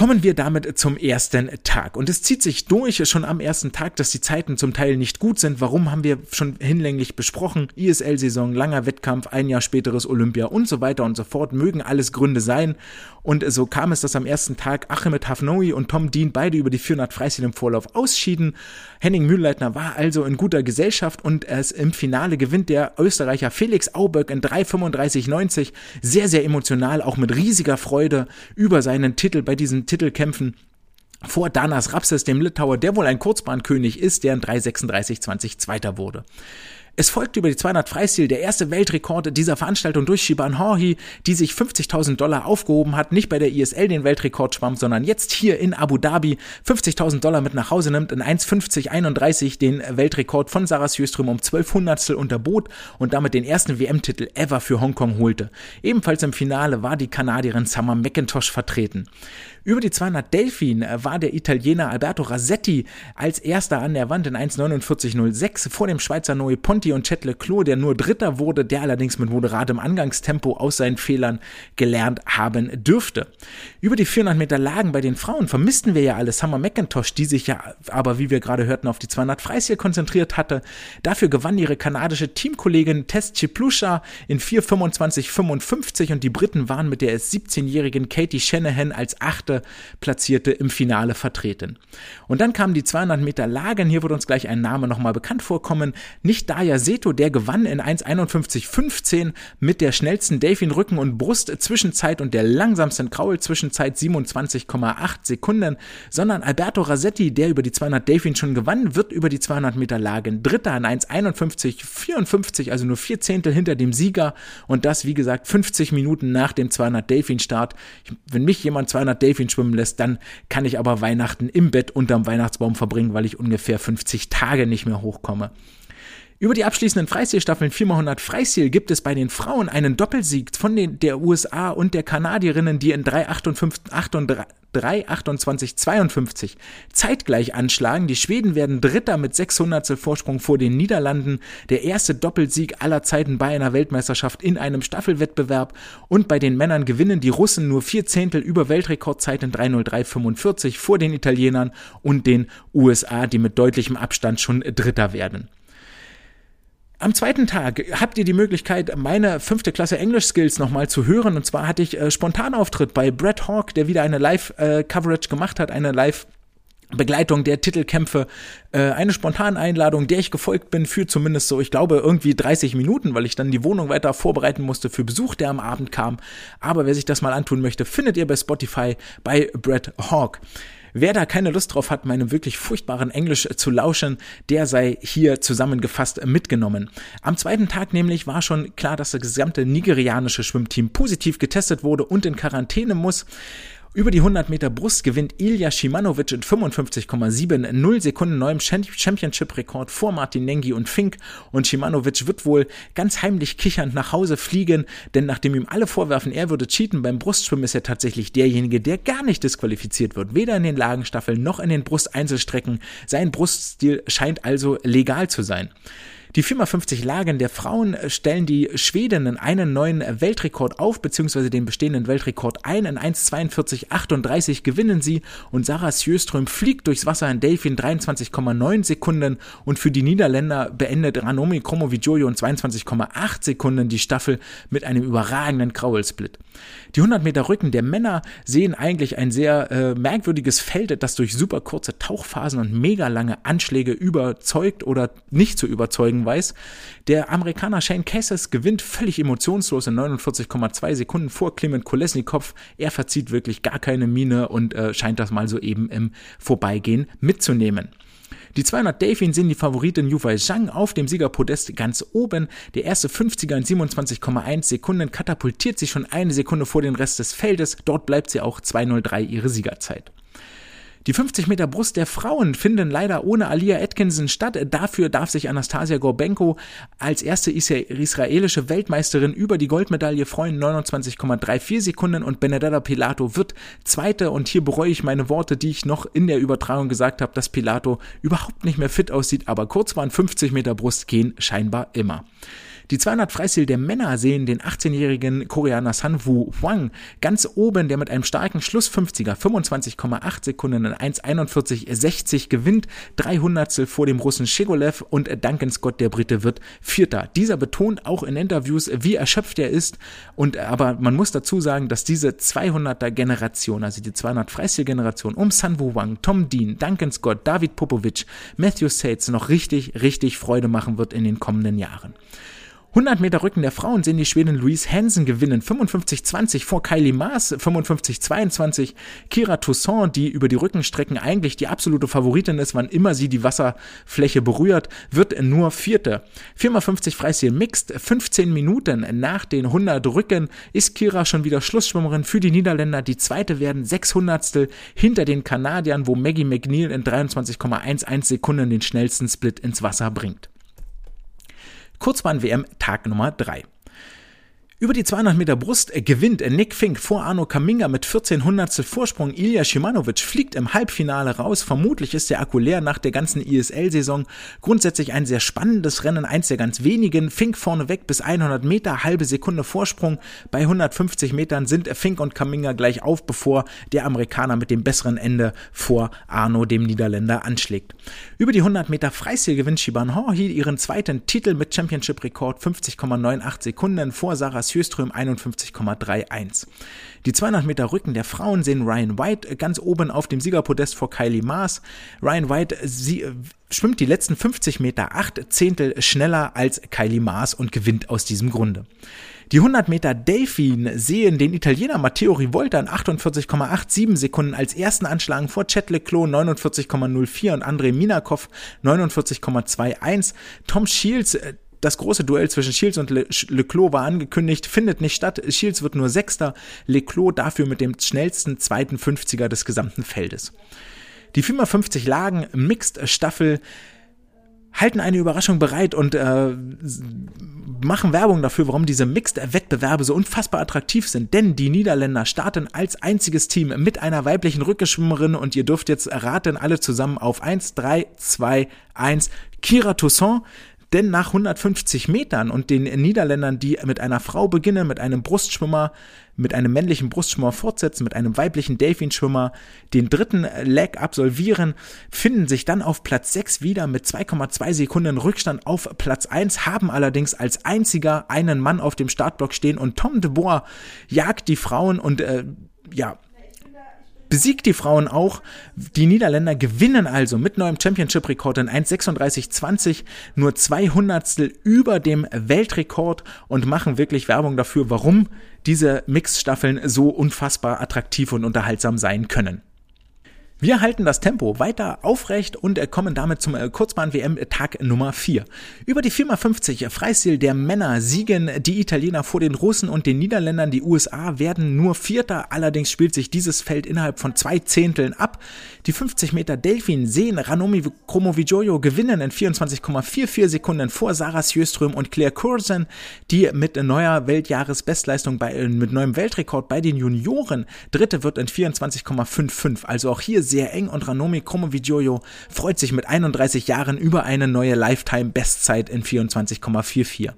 Kommen wir damit zum ersten Tag. Und es zieht sich durch schon am ersten Tag, dass die Zeiten zum Teil nicht gut sind. Warum haben wir schon hinlänglich besprochen? ISL-Saison, langer Wettkampf, ein Jahr späteres Olympia und so weiter und so fort. Mögen alles Gründe sein. Und so kam es, dass am ersten Tag Achmed Hafnoui und Tom Dean beide über die 400 Freistil im Vorlauf ausschieden. Henning Mühlleitner war also in guter Gesellschaft und es im Finale gewinnt der Österreicher Felix Auböck in 3,35,90. Sehr, sehr emotional, auch mit riesiger Freude über seinen Titel bei diesen Titelkämpfen vor Danas Rapses, dem Litauer, der wohl ein Kurzbahnkönig ist, der in 3,36,20 Zweiter wurde. Es folgte über die 200 Freistil der erste Weltrekord dieser Veranstaltung durch Shiban Horhi, die sich 50.000 Dollar aufgehoben hat, nicht bei der ISL den Weltrekord schwamm, sondern jetzt hier in Abu Dhabi 50.000 Dollar mit nach Hause nimmt, in 1,50,31 den Weltrekord von Sarah Sjöström um 12 Hundertstel unterbot und damit den ersten WM-Titel ever für Hongkong holte. Ebenfalls im Finale war die Kanadierin Summer McIntosh vertreten. Über die 200 Delfin äh, war der Italiener Alberto Rasetti als erster an der Wand in 1,49,06 vor dem Schweizer Noe Ponti und Chet Leclos, der nur Dritter wurde, der allerdings mit moderatem Angangstempo aus seinen Fehlern gelernt haben dürfte. Über die 400 Meter Lagen bei den Frauen vermissten wir ja alle Summer McIntosh, die sich ja aber, wie wir gerade hörten, auf die 200 Freistil konzentriert hatte. Dafür gewann ihre kanadische Teamkollegin Tess Chiplusha in 4,25,55 und die Briten waren mit der 17-jährigen Katie Shanahan als achte Platzierte im Finale vertreten. Und dann kamen die 200 Meter Lagen. Hier wird uns gleich ein Name nochmal bekannt vorkommen. Nicht Daya Seto, der gewann in 1,51,15 mit der schnellsten Delfin Rücken und Brust Zwischenzeit und der langsamsten Kraul Zwischenzeit 27,8 Sekunden, sondern Alberto Rasetti, der über die 200 Delfin schon gewann, wird über die 200 Meter Lagen Dritter in 1,51,54, also nur vier Zehntel hinter dem Sieger und das, wie gesagt, 50 Minuten nach dem 200 Delfin Start. Wenn mich jemand 200 Delfin Delfin schwimmen lässt, dann kann ich aber Weihnachten im Bett unterm Weihnachtsbaum verbringen, weil ich ungefähr 50 Tage nicht mehr hochkomme. Über die abschließenden Freistilstaffeln 4x100 Freistil gibt es bei den Frauen einen Doppelsieg von den, der USA und der Kanadierinnen, die in 3,28,52 zeitgleich anschlagen. Die Schweden werden Dritter mit 600 Vorsprung vor den Niederlanden. Der erste Doppelsieg aller Zeiten bei einer Weltmeisterschaft in einem Staffelwettbewerb. Und bei den Männern gewinnen die Russen nur vier Zehntel über Weltrekordzeit in 3.03.45 vor den Italienern und den USA, die mit deutlichem Abstand schon Dritter werden. Am zweiten Tag habt ihr die Möglichkeit, meine fünfte Klasse Englisch Skills nochmal zu hören. Und zwar hatte ich äh, Spontanauftritt bei Brett Hawk, der wieder eine Live-Coverage äh, gemacht hat, eine Live- Begleitung der Titelkämpfe, äh, eine spontane Einladung, der ich gefolgt bin, für zumindest so, ich glaube, irgendwie 30 Minuten, weil ich dann die Wohnung weiter vorbereiten musste für Besuch, der am Abend kam. Aber wer sich das mal antun möchte, findet ihr bei Spotify bei Brett Hawk. Wer da keine Lust drauf hat, meinem wirklich furchtbaren Englisch zu lauschen, der sei hier zusammengefasst mitgenommen. Am zweiten Tag nämlich war schon klar, dass das gesamte nigerianische Schwimmteam positiv getestet wurde und in Quarantäne muss. Über die 100 Meter Brust gewinnt Ilya Shimanovic in 55,70 Sekunden neuem Championship-Rekord vor Martin Nengi und Fink und Shimanovic wird wohl ganz heimlich kichernd nach Hause fliegen, denn nachdem ihm alle vorwerfen, er würde cheaten beim Brustschwimmen, ist er tatsächlich derjenige, der gar nicht disqualifiziert wird, weder in den Lagenstaffeln noch in den Brusteinzelstrecken. Sein Bruststil scheint also legal zu sein. Die 4x50 Lagen der Frauen stellen die Schwedinnen einen neuen Weltrekord auf, beziehungsweise den bestehenden Weltrekord ein. In 1,42,38 gewinnen sie und Sarah Sjöström fliegt durchs Wasser in Delfin 23,9 Sekunden und für die Niederländer beendet Ranomi Kromowidjojo in 22,8 Sekunden die Staffel mit einem überragenden Kraulsplit. Die 100 Meter Rücken der Männer sehen eigentlich ein sehr äh, merkwürdiges Feld, das durch super kurze Tauchphasen und mega lange Anschläge überzeugt oder nicht zu überzeugen bringen weiß. Der Amerikaner Shane Cassis gewinnt völlig emotionslos in 49,2 Sekunden vor Clement Kolesnikov. Er verzieht wirklich gar keine Miene und äh, scheint das mal so eben im Vorbeigehen mitzunehmen. Die 200 Delfin sind die Favoritin Yuwei Zhang auf dem Siegerpodest ganz oben. Der erste 50er in 27,1 Sekunden katapultiert sich schon eine Sekunde vor den Rest des Feldes. Dort bleibt sie auch 2.03 ihre Siegerzeit. Die 50 Meter Brust der Frauen finden leider ohne Alia Atkinson statt. Dafür darf sich Anastasia Gorbenko als erste israelische Weltmeisterin über die Goldmedaille freuen. 29,34 Sekunden und Benedetta Pilato wird Zweite. Und hier bereue ich meine Worte, die ich noch in der Übertragung gesagt habe, dass Pilato überhaupt nicht mehr fit aussieht. Aber kurz waren 50 Meter Brust gehen scheinbar immer. Die 200 Freistil der Männer sehen den 18-jährigen Koreaner Sanwoo Hwang ganz oben, der mit einem starken Schluss 50er 25,8 Sekunden in 1,41,60 gewinnt, 300 vor dem Russen Shegolev und Duncan Scott, der Brite, wird Vierter. Dieser betont auch in Interviews, wie erschöpft er ist und aber man muss dazu sagen, dass diese 200er Generation, also die 200 Freistil Generation um Sanwoo Hwang, Tom Dean, Duncan Scott, David Popovic, Matthew Sates noch richtig, richtig Freude machen wird in den kommenden Jahren. 100 Meter Rücken der Frauen sehen die Schwedin Louise Hansen gewinnen. 55-20 vor Kylie Maas, 55-22. Kira Toussaint, die über die Rückenstrecken eigentlich die absolute Favoritin ist, wann immer sie die Wasserfläche berührt, wird nur Vierte. 4x50 Freistil Mixed, 15 Minuten nach den 100 Rücken ist Kira schon wieder Schlussschwimmerin für die Niederländer. Die zweite werden 600 hinter den Kanadiern, wo Maggie McNeil in 23,11 Sekunden den schnellsten Split ins Wasser bringt. Kurzbahn-WM Tag Nummer 3. Über die 200 Meter Brust gewinnt Nick Fink vor Arno Kaminga mit 14 Hundertstel Vorsprung. Ilya Shimanovic fliegt im Halbfinale raus. Vermutlich ist der Akku leer nach der ganzen ISL-Saison. Grundsätzlich ein sehr spannendes Rennen, eins der ganz wenigen. Fink vorneweg bis 100 Meter, halbe Sekunde Vorsprung. Bei 150 Metern sind Fink und Kaminga gleich auf, bevor der Amerikaner mit dem besseren Ende vor Arno, dem Niederländer, anschlägt. Über die 100 Meter Freistil gewinnt Shiban Horhi ihren zweiten Titel mit Championship-Rekord 50,98 Sekunden vor Sarah Sjöström 51,31. Die 200 Meter Rücken der Frauen sehen Ryan White ganz oben auf dem Siegerpodest vor Kylie Maas. Ryan White sie, äh, schwimmt die letzten 50 Meter acht Zehntel schneller als Kylie Maas und gewinnt aus diesem Grunde. Die 100 Meter Delfin sehen den Italiener Matteo Rivolta in 48,87 Sekunden als ersten anschlagen vor Chet Leclos 49,04 und Andrei Minakov 49,21. Tom Shields äh, das große Duell zwischen Shields und Le Leclos war angekündigt, findet nicht statt. Shields wird nur Sechster, Leclos dafür mit dem schnellsten zweiten 50er des gesamten Feldes. Die 450 Lagen Mixed Staffel halten eine Überraschung bereit und äh, machen Werbung dafür, warum diese Mixed-Wettbewerbe so unfassbar attraktiv sind. Denn die Niederländer starten als einziges Team mit einer weiblichen Rückenschwimmerin und ihr dürft jetzt raten, alle zusammen auf 1, 3, 2, 1. Kira Toussaint, denn nach 150 Metern und den Niederländern, die mit einer Frau beginnen, mit einem Brustschwimmer, mit einem männlichen Brustschwimmer fortsetzen, mit einem weiblichen Delfinschwimmer den dritten Leg absolvieren, finden sich dann auf Platz 6 wieder mit 2,2 Sekunden Rückstand auf Platz 1, haben allerdings als einziger einen Mann auf dem Startblock stehen und Tom de Boer jagt die Frauen und äh, ja, besiegt die Frauen auch. Die Niederländer gewinnen also mit neuem Championship-Rekord in 1,36,20 nur zwei Hundertstel über dem Weltrekord und machen wirklich Werbung dafür, warum diese Mixstaffeln so unfassbar attraktiv und unterhaltsam sein können. Wir halten das Tempo weiter aufrecht und kommen damit zum äh, Kurzbahn-WM Tag Nummer 4. Über die 4x50 Freistil der Männer siegen die Italiener vor den Russen und den Niederländern. Die USA werden nur Vierter, allerdings spielt sich dieses Feld innerhalb von zwei Zehnteln ab. Die 50 Meter Delfin sehen Ranomi Kromowidjojo gewinnen in 24,44 Sekunden vor Sarah Sjöström und Claire Cursen, die mit neuer Weltjahresbestleistung bei, äh, mit neuem Weltrekord bei den Junioren Dritte wird in 24,55. Also auch hier sehr eng und Ranomi Kromowidjojo freut sich mit 31 Jahren über eine neue Lifetime-Bestzeit in 24,44.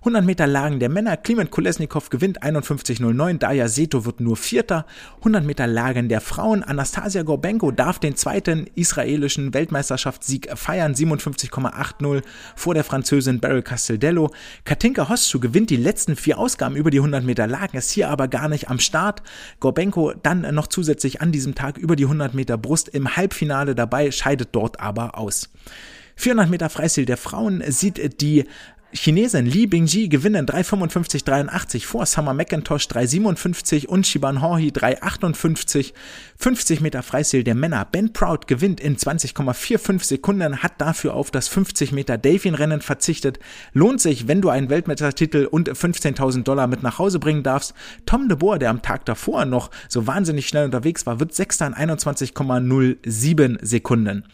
100 Meter Lagen der Männer, Kliment Kolesnikov gewinnt 51,09, Daya Seto wird nur Vierter. 100 Meter Lagen der Frauen, Anastasia Gorbenko darf den zweiten israelischen Weltmeisterschaftssieg feiern, 57,80 vor der Französin Beryl Casteldello. Katinka Hostschuh gewinnt die letzten vier Ausgaben über die 100 Meter Lagen, ist hier aber gar nicht am Start. Gorbenko dann noch zusätzlich an diesem Tag über die 100 Meter Brust im Halbfinale dabei, scheidet dort aber aus. 400 Meter Freistil der Frauen sieht die Chinesin Li Bingji gewinnen 3,55,83 vor Summer McIntosh 3,57 und Shiban Horhi 3,58. 50 Meter Freistil der Männer. Ben Proud gewinnt in 20,45 Sekunden, hat dafür auf das 50 Meter Delfin-Rennen verzichtet. Lohnt sich, wenn du einen Weltmeistertitel und 15.000 Dollar mit nach Hause bringen darfst. Tom de Boer, der am Tag davor noch so wahnsinnig schnell unterwegs war, wird Sechster in 21,07 Sekunden.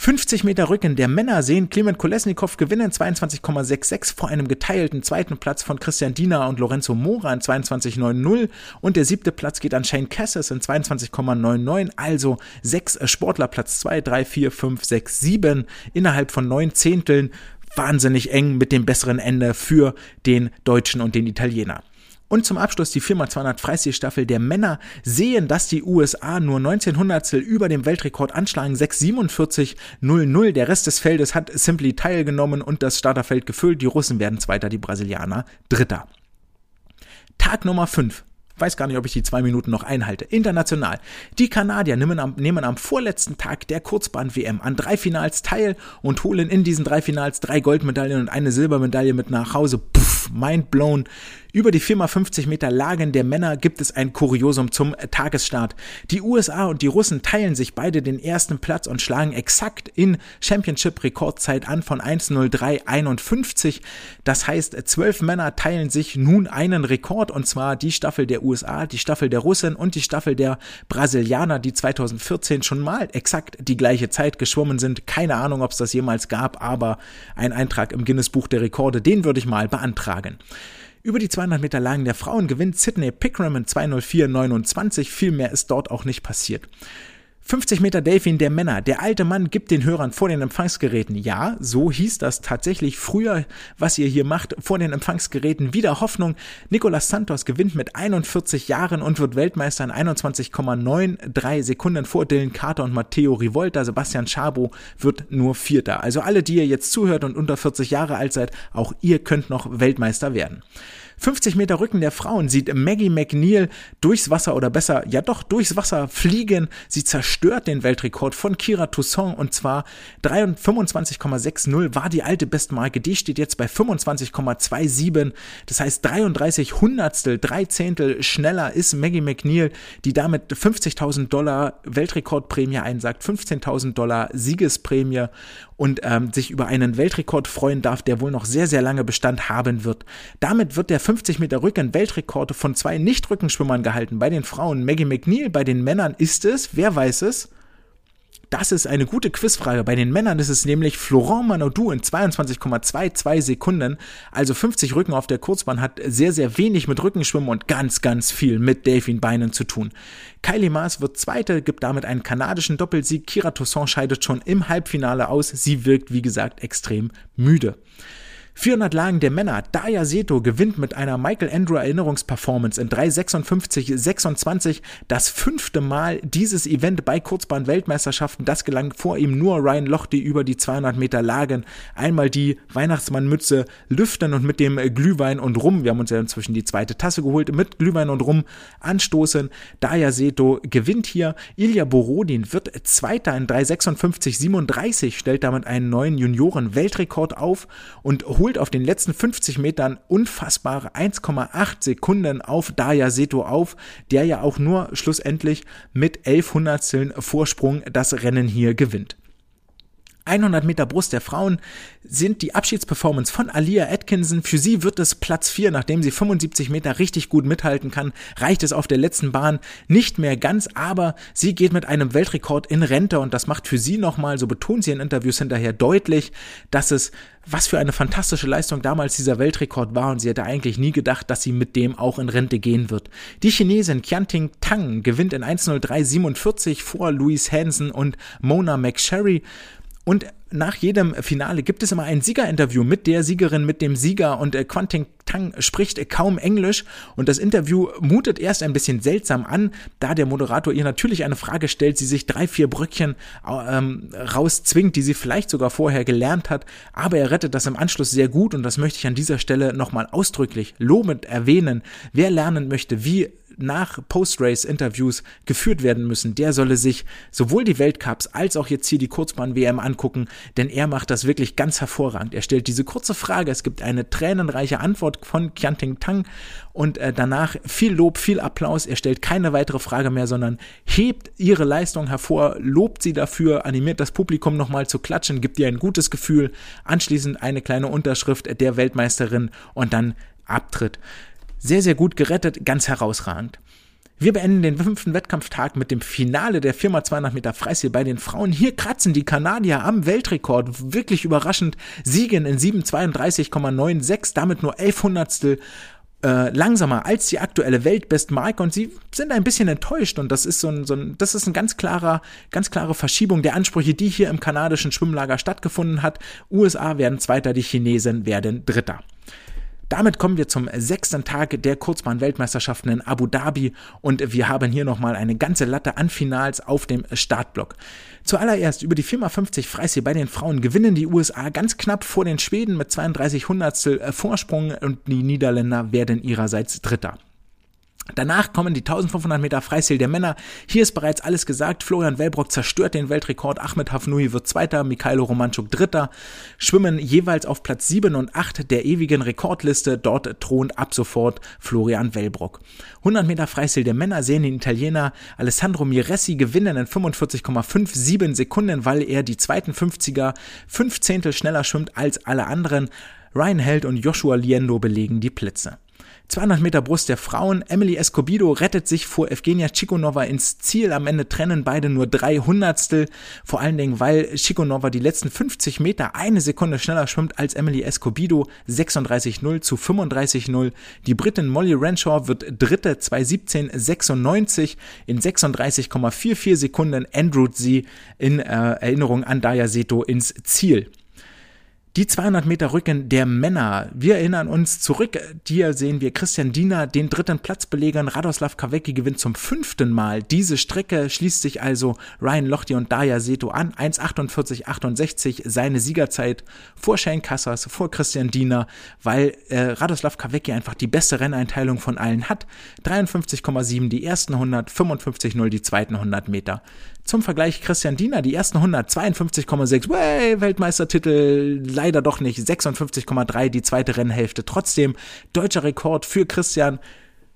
50 Meter Rücken der Männer sehen Clement Kolesnikov gewinnen 22,66 vor einem geteilten zweiten Platz von Christian Diener und Lorenzo Mora in 22,90 und der siebte Platz geht an Shane Cassis in 22,99, also sechs Sportler Platz 2, 3, 4, 5, 6, 7 innerhalb von neun Zehnteln. Wahnsinnig eng mit dem besseren Ende für den Deutschen und den Italiener. Und zum Abschluss die 4x200 Freistilstaffel der Männer sehen, dass die USA nur 1900 über dem Weltrekord anschlagen, 6,47,00. Der Rest des Feldes hat simply teilgenommen und das Starterfeld gefüllt. Die Russen werden Zweiter, die Brasilianer Dritter. Tag Nummer 5 weiß gar nicht, ob ich die zwei Minuten noch einhalte. International. Die Kanadier nehmen am, nehmen am vorletzten Tag der Kurzbahn-WM an drei Finals teil und holen in diesen drei Finals drei Goldmedaillen und eine Silbermedaille mit nach Hause. Puff, mind blown. Über die 4x50 Meter Lagen der Männer gibt es ein Kuriosum zum Tagesstart. Die USA und die Russen teilen sich beide den ersten Platz und schlagen exakt in Championship-Rekordzeit an von 1.03.51. Das heißt, zwölf Männer teilen sich nun einen Rekord und zwar die Staffel der USA, die Staffel der Russen und die Staffel der Brasilianer, die 2014 schon mal exakt die gleiche Zeit geschwommen sind. Keine Ahnung, ob es das jemals gab, aber ein Eintrag im Guinness Buch der Rekorde, den würde ich mal beantragen. Über die 200 Meter Lagen der Frauen gewinnt Sydney Pickram in 204,29. Viel mehr ist dort auch nicht passiert. 50 Meter Delfin der Männer. Der alte Mann gibt den Hörern vor den Empfangsgeräten. Ja, so hieß das tatsächlich früher, was ihr hier macht, vor den Empfangsgeräten. Wieder Hoffnung. Nicolas Santos gewinnt mit 41 Jahren und wird Weltmeister in 21,93 Sekunden vor Dylan Carter und Matteo Rivolta. Sebastian Schabo wird nur Vierter. Also alle, die ihr jetzt zuhört und unter 40 Jahre alt seid, auch ihr könnt noch Weltmeister werden. 50 Meter Rücken der Frauen sieht Maggie McNeil durchs Wasser oder besser, ja doch, durchs Wasser fliegen. Sie zerstört den Weltrekord von Kira Toussaint und zwar 25,60 war die alte Bestmarke. Die steht jetzt bei 25,27. Das heißt 33 Hundertstel, drei Zehntel schneller ist Maggie McNeil, die damit 50.000 Dollar Weltrekordprämie einsagt, 15.000 Dollar Siegesprämie und ähm, sich über einen Weltrekord freuen darf, der wohl noch sehr, sehr lange Bestand haben wird. Damit wird der 50 Meter Rücken Weltrekord von zwei Nicht-Rückenschwimmern gehalten. Bei den Frauen Maggie McNeil, bei den Männern ist es, wer weiß es? Das ist eine gute Quizfrage. Bei den Männern ist es nämlich Florent Manodou in 22,22 Sekunden. Also 50 Rücken auf der Kurzbahn hat sehr, sehr wenig mit Rückenschwimmen und ganz, ganz viel mit Delfinbeinen zu tun. Kylie Maas wird Zweite, gibt damit einen kanadischen Doppelsieg. Kira Toussaint scheidet schon im Halbfinale aus. Sie wirkt, wie gesagt, extrem müde. 400 Lagen der Männer. Daya Seto gewinnt mit einer Michael Andrew Erinnerungsperformance in 3,56,26 das fünfte Mal dieses Event bei Kurzbahn-Weltmeisterschaften. Das gelang vor ihm nur Ryan Lochte über die 200 Meter Lagen. Einmal die Weihnachtsmannmütze lüften und mit dem Glühwein und Rum, wir haben uns ja inzwischen die zweite Tasse geholt, mit Glühwein und Rum anstoßen. Daya Seto gewinnt hier. Ilya Borodin wird Zweiter in 3,56,37, stellt damit einen neuen Junioren-Weltrekord auf und holt holt auf den letzten 50 Metern unfassbare 1,8 Sekunden auf Daya Seto auf, der ja auch nur schlussendlich mit 11 Hundertsteln Vorsprung das Rennen hier gewinnt. 100 Meter Brust der Frauen sind die Abschiedsperformance von Alia Atkinson. Für sie wird es Platz 4, nachdem sie 75 Meter richtig gut mithalten kann, reicht es auf der letzten Bahn nicht mehr ganz, aber sie geht mit einem Weltrekord in Rente und das macht für sie nochmal, so betont sie in Interviews hinterher deutlich, dass es was für eine fantastische Leistung damals dieser Weltrekord war und sie hätte eigentlich nie gedacht, dass sie mit dem auch in Rente gehen wird. Die Chinesin Qianting Tang gewinnt in 1.03.47 vor Louise Hansen und Mona McSherry und nach jedem Finale gibt es immer ein Siegerinterview mit der Siegerin, mit dem Sieger. Und äh, Quanting Tang spricht kaum Englisch. Und das Interview mutet erst ein bisschen seltsam an, da der Moderator ihr natürlich eine Frage stellt, sie sich drei, vier Brückchen ähm, rauszwingt, die sie vielleicht sogar vorher gelernt hat, aber er rettet das im Anschluss sehr gut. Und das möchte ich an dieser Stelle nochmal ausdrücklich lobend erwähnen. Wer lernen möchte, wie nach Post-Race-Interviews geführt werden müssen, der solle sich sowohl die Weltcups als auch jetzt hier die Kurzbahn-WM angucken, denn er macht das wirklich ganz hervorragend. Er stellt diese kurze Frage, es gibt eine tränenreiche Antwort von Qianting Tang und äh, danach viel Lob, viel Applaus. Er stellt keine weitere Frage mehr, sondern hebt ihre Leistung hervor, lobt sie dafür, animiert das Publikum nochmal zu klatschen, gibt ihr ein gutes Gefühl, anschließend eine kleine Unterschrift der Weltmeisterin und dann Abtritt. Sehr, sehr gut gerettet, ganz herausragend. Wir beenden den fünften Wettkampftag mit dem Finale der 4x200 Meter Freistil bei den Frauen. Hier kratzen die Kanadier am Weltrekord. Wirklich überraschend. Siegen in 7,32,96, damit nur 11 Hundertstel äh, langsamer als die aktuelle Weltbestmarke und sie sind ein bisschen enttäuscht und das ist so ein, so ein das ist ein ganz klarer ganz klare Verschiebung der Ansprüche, die hier im kanadischen Schwimmlager stattgefunden hat. USA werden Zweiter, die Chinesen werden Dritter. Damit kommen wir zum sechsten Tag der Kurzbahn-Weltmeisterschaften in Abu Dhabi und wir haben hier nochmal eine ganze Latte an Finals auf dem Startblock. Zuallererst über die 4x50 Freistil bei den Frauen gewinnen die USA ganz knapp vor den Schweden mit 32 Hundertstel Vorsprung und die Niederländer werden ihrerseits Dritter. Danach kommen die 1500 Meter Freistil der Männer. Hier ist bereits alles gesagt. Florian Wellbrock zerstört den Weltrekord. Ahmed Hafnui wird Zweiter, Mikhailo Romanchuk Dritter. Schwimmen jeweils auf Platz 7 und 8 der ewigen Rekordliste. Dort thront ab sofort Florian Wellbrock. 100 Meter Freistil der Männer sehen den Italiener Alessandro Miressi gewinnen in 45,57 Sekunden, weil er die zweiten 50er fünf Zehntel schneller schwimmt als alle anderen. Ryan Held und Joshua Liendo belegen die Plätze. 200 Meter Brust der Frauen. Emily Escobido rettet sich vor Evgenia Chikonova ins Ziel. Am Ende trennen beide nur drei Hundertstel. Vor allen Dingen, weil Chikonova die letzten 50 Meter eine Sekunde schneller schwimmt als Emily Escobido. 36-0 zu 35-0. Die Britin Molly Renshaw wird Dritte 2.17.96 in 36,44 Sekunden. Andrew sie in äh, Erinnerung an Daya Seto ins Ziel. Die 200 Meter Rücken der Männer. Wir erinnern uns zurück. Hier sehen wir Christian Diener, den dritten Platzbelegern. Radoslav Kawecki gewinnt zum fünften Mal. Diese Strecke schließt sich also Ryan Lochte und Daya Seto an. 1,48,68 seine Siegerzeit vor Shane Cassas, vor Christian Diener, weil äh, Radoslav Kawecki einfach die beste Renneinteilung von allen hat. 53,7 die ersten 100, 55,0 die zweiten 100 Meter. Zum Vergleich Christian Diener, die ersten 100, 52,6, way, Weltmeistertitel, leider doch nicht, 56,3 die zweite Rennhälfte. Trotzdem deutscher Rekord für Christian,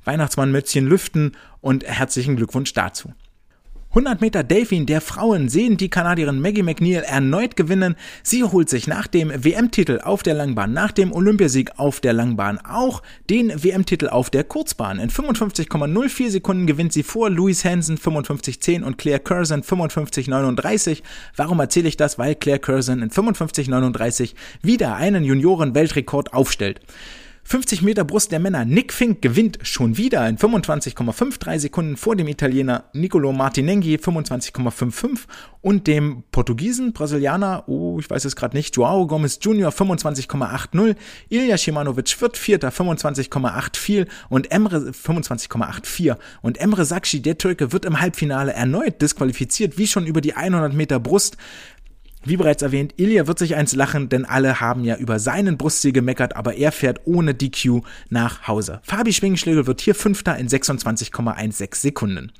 Weihnachtsmann Mützchen lüften und herzlichen Glückwunsch dazu. 100 Meter Delfin der Frauen sehen die Kanadierin Maggie McNeil erneut gewinnen. Sie holt sich nach dem WM-Titel auf der Langbahn, nach dem Olympiasieg auf der Langbahn auch den WM-Titel auf der Kurzbahn. In 55,04 Sekunden gewinnt sie vor Louise Hansen 55,10 und Claire Curzon 55,39. Warum erzähle ich das? Weil Claire Curzon in 55,39 wieder einen Junioren-Weltrekord aufstellt. 50 Meter Brust der Männer. Nick Fink gewinnt schon wieder in 25,53 Sekunden vor dem Italiener Nicolo Martinenghi 25,55 und dem Portugiesen, Brasilianer, oh, ich weiß es gerade nicht, Joao Gomes Jr. 25,80. Ilya Shimanovic wird Vierter 25,84 und Emre 25,84 und Emre Sakshi, der Türke, wird im Halbfinale erneut disqualifiziert, wie schon über die 100 Meter Brust. Wie bereits erwähnt, Ilya wird sich eins lachen, denn alle haben ja über seinen Bruststil gemeckert, aber er fährt ohne DQ nach Hause. Fabi Schwingenschlägel wird hier Fünfter in 26,16 Sekunden.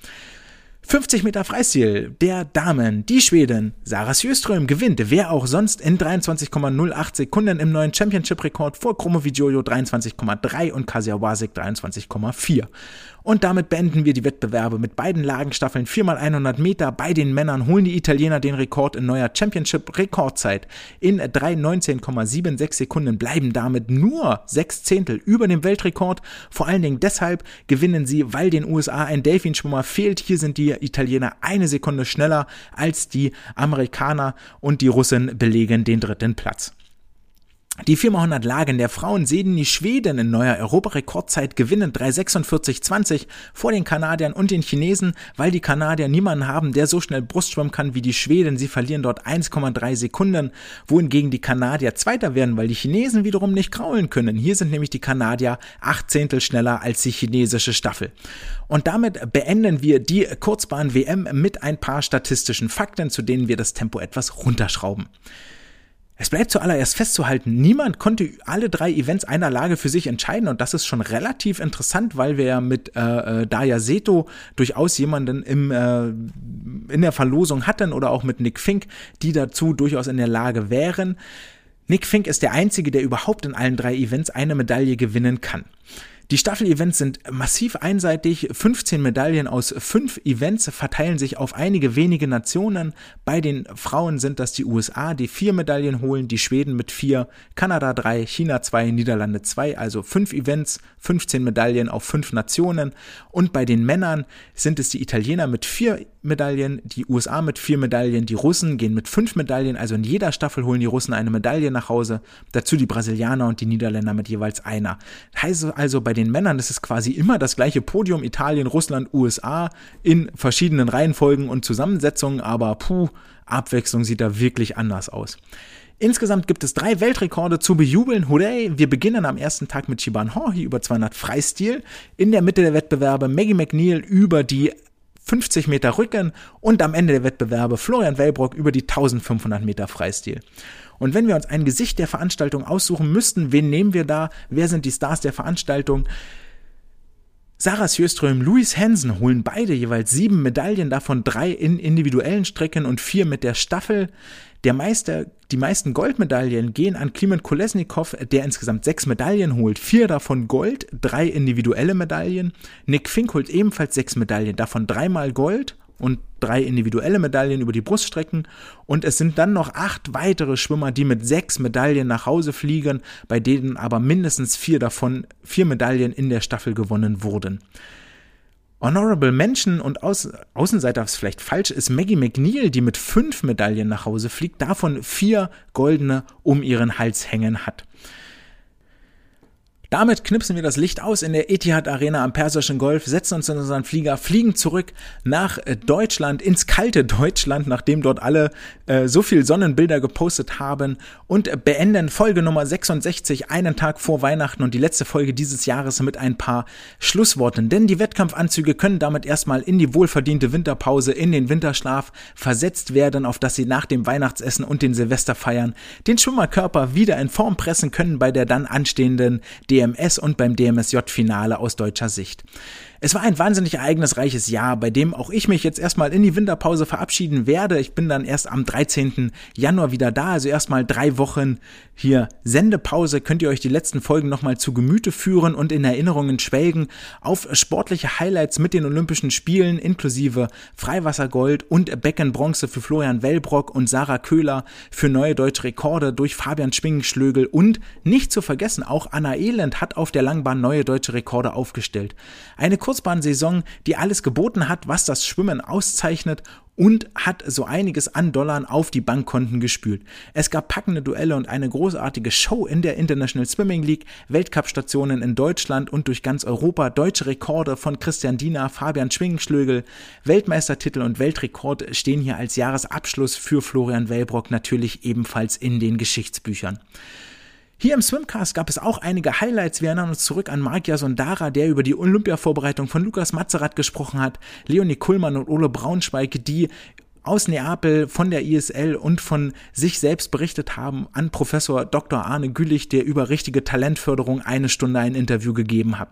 50 Meter Freistil der Damen, die Schweden, Sarah Sjöström gewinnt, wer auch sonst in 23,08 Sekunden im neuen Championship-Rekord vor Kromovijojo 23,3 und Kasia Wasik 23,4. Und damit beenden wir die Wettbewerbe mit beiden Lagenstaffeln 4x100 Meter. Bei den Männern holen die Italiener den Rekord in neuer Championship-Rekordzeit. In 3,19,76 Sekunden bleiben damit nur sechs Zehntel über dem Weltrekord. Vor allen Dingen deshalb gewinnen sie, weil den USA ein Delfinschwimmer fehlt. Hier sind die Italiener eine Sekunde schneller als die Amerikaner und die Russen belegen den dritten Platz. Die 4x100 Lagen der Frauen sehen die Schweden in neuer Europarekordzeit gewinnen 3,46,20 vor den Kanadiern und den Chinesen, weil die Kanadier niemanden haben, der so schnell Brust schwimmen kann wie die Schweden. Sie verlieren dort 1,3 Sekunden, wohingegen die Kanadier Zweiter werden, weil die Chinesen wiederum nicht kraulen können. Hier sind nämlich die Kanadier acht Zehntel schneller als die chinesische Staffel. Und damit beenden wir die Kurzbahn-WM mit ein paar statistischen Fakten, zu denen wir das Tempo etwas runterschrauben. Es bleibt zuallererst festzuhalten, niemand konnte alle drei Events einer Lage für sich entscheiden und das ist schon relativ interessant, weil wir ja mit äh, äh, Daya Seto durchaus jemanden im, äh, in der Verlosung hatten oder auch mit Nick Fink, die dazu durchaus in der Lage wären. Nick Fink ist der Einzige, der überhaupt in allen drei Events eine Medaille gewinnen kann. Die Staffel-Events sind massiv einseitig. 15 Medaillen aus fünf Events verteilen sich auf einige wenige Nationen. Bei den Frauen sind das die USA, die vier Medaillen holen, die Schweden mit vier, Kanada drei, China zwei, Niederlande zwei, also fünf Events, 15 Medaillen auf fünf Nationen. Und bei den Männern sind es die Italiener mit vier Medaillen, die USA mit vier Medaillen, die Russen gehen mit fünf Medaillen, also in jeder Staffel holen die Russen eine Medaille nach Hause, dazu die Brasilianer und die Niederländer mit jeweils einer. Heißt also, bei den Männern ist es quasi immer das gleiche Podium, Italien, Russland, USA, in verschiedenen Reihenfolgen und Zusammensetzungen, aber puh, Abwechslung sieht da wirklich anders aus. Insgesamt gibt es drei Weltrekorde zu bejubeln. Hooray! Wir beginnen am ersten Tag mit Shiban Horhi über 200 Freistil. In der Mitte der Wettbewerbe Maggie McNeil über die 50 Meter Rücken und am Ende der Wettbewerbe Florian Wellbrock über die 1500 Meter Freistil. Und wenn wir uns ein Gesicht der Veranstaltung aussuchen müssten, wen nehmen wir da? Wer sind die Stars der Veranstaltung? Sarah Sjöström, Louis Hansen holen beide jeweils sieben Medaillen, davon drei in individuellen Strecken und vier mit der Staffel. Der Meister, die meisten Goldmedaillen gehen an Klimen Kolesnikov, der insgesamt sechs Medaillen holt, vier davon Gold, drei individuelle Medaillen. Nick Fink holt ebenfalls sechs Medaillen, davon dreimal Gold und drei individuelle Medaillen über die Bruststrecken. Und es sind dann noch acht weitere Schwimmer, die mit sechs Medaillen nach Hause fliegen, bei denen aber mindestens vier davon, vier Medaillen in der Staffel gewonnen wurden. Honorable Mention und Aus Außenseiter ist vielleicht falsch, ist Maggie McNeil, die mit fünf Medaillen nach Hause fliegt, davon vier goldene um ihren Hals hängen hat. Damit knipsen wir das Licht aus in der Etihad Arena am Persischen Golf, setzen uns in unseren Flieger, fliegen zurück nach äh, Deutschland, ins kalte [LAUGHS] Deutschland, nachdem dort alle äh, so viel Sonnenbilder gepostet haben und beenden Folge Nummer 66, einen Tag vor Weihnachten und die letzte Folge dieses Jahres mit ein paar Schlussworten. Denn die Wettkampfanzüge können damit erstmal in die wohlverdiente Winterpause, in den Winterschlaf versetzt werden, auf dass sie nach dem Weihnachtsessen und den Silvesterfeiern den Schwimmerkörper wieder in Form pressen können bei der dann anstehenden DM DMS und beim DMSJ-Finale aus deutscher Sicht. Es war ein wahnsinnig ereignisreiches Jahr, bei dem auch ich mich jetzt erstmal in die Winterpause verabschieden werde. Ich bin dann erst am 13. Januar wieder da, also erstmal drei Wochen hier Sendepause. Könnt ihr euch die letzten Folgen nochmal zu Gemüte führen und in Erinnerungen schwelgen auf sportliche Highlights mit den Olympischen Spielen inklusive Freiwassergold und Beckenbronze für Florian Wellbrock und Sarah Köhler für neue deutsche Rekorde durch Fabian Schwingenschlögel und nicht zu vergessen, auch Anna Elend hat auf der Langbahn neue deutsche Rekorde aufgestellt. Eine Kurzbahnsaison, die alles geboten hat, was das Schwimmen auszeichnet und hat so einiges an Dollar auf die Bankkonten gespült. Es gab packende Duelle und eine großartige Show in der International Swimming League, Weltcup-Stationen in Deutschland und durch ganz Europa, deutsche Rekorde von Christian Diener, Fabian Schwingenschlögel, Weltmeistertitel und Weltrekord stehen hier als Jahresabschluss für Florian Wellbrock natürlich ebenfalls in den Geschichtsbüchern. Hier im Swimcast gab es auch einige Highlights. Wir erinnern uns zurück an Magia Sondara, der über die Olympia-Vorbereitung von Lukas Mazerat gesprochen hat, Leonie Kuhlmann und Ole Braunschweig, die aus Neapel von der ISL und von sich selbst berichtet haben an Professor Dr. Arne Gülich, der über richtige Talentförderung eine Stunde ein Interview gegeben hat.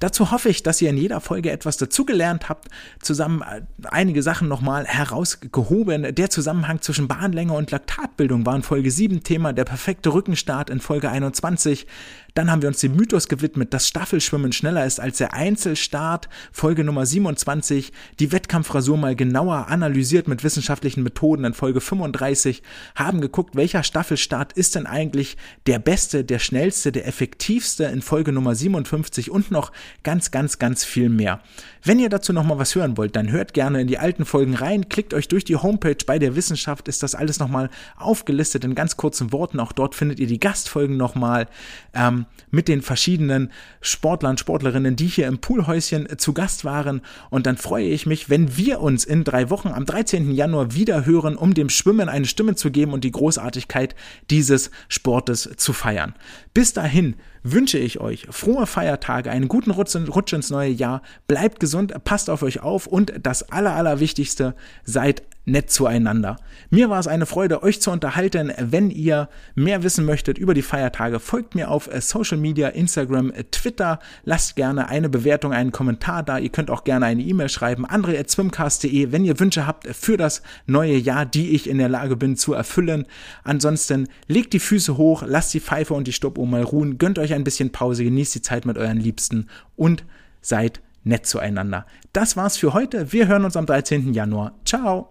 Dazu hoffe ich, dass ihr in jeder Folge etwas dazugelernt habt, zusammen äh, einige Sachen nochmal herausgehoben. Der Zusammenhang zwischen Bahnlänge und Laktatbildung war in Folge 7 Thema, der perfekte Rückenstart in Folge 21. Dann haben wir uns dem Mythos gewidmet, dass Staffelschwimmen schneller ist als der Einzelstart. Folge Nummer 27. Die Wettkampfrasur mal genauer analysiert mit wissenschaftlichen Methoden in Folge 35. Haben geguckt, welcher Staffelstart ist denn eigentlich der beste, der schnellste, der effektivste in Folge Nummer 57 und noch ganz, ganz, ganz viel mehr. Wenn ihr dazu nochmal was hören wollt, dann hört gerne in die alten Folgen rein, klickt euch durch die Homepage bei der Wissenschaft, ist das alles nochmal aufgelistet in ganz kurzen Worten. Auch dort findet ihr die Gastfolgen nochmal. Ähm, mit den verschiedenen Sportlern, Sportlerinnen, die hier im Poolhäuschen zu Gast waren. Und dann freue ich mich, wenn wir uns in drei Wochen am 13. Januar wieder hören, um dem Schwimmen eine Stimme zu geben und die Großartigkeit dieses Sportes zu feiern. Bis dahin wünsche ich euch frohe Feiertage, einen guten Rutsch, ins neue Jahr, bleibt gesund, passt auf euch auf und das Aller, Allerwichtigste, seid nett zueinander. Mir war es eine Freude, euch zu unterhalten. Wenn ihr mehr wissen möchtet über die Feiertage, folgt mir auf äh, Social Media, Instagram, äh, Twitter. Lasst gerne eine Bewertung, einen Kommentar da. Ihr könnt auch gerne eine E-Mail schreiben, andre.swimcast.de, wenn ihr Wünsche habt für das neue Jahr, die ich in der Lage bin zu erfüllen. Ansonsten legt die Füße hoch, lasst die Pfeife und die Stoppuhr mal ruhen, gönnt euch ein bisschen Pause, genießt die Zeit mit euren Liebsten und seid nett zueinander. Das war's für heute. Wir hören uns am 13. Januar. Ciao!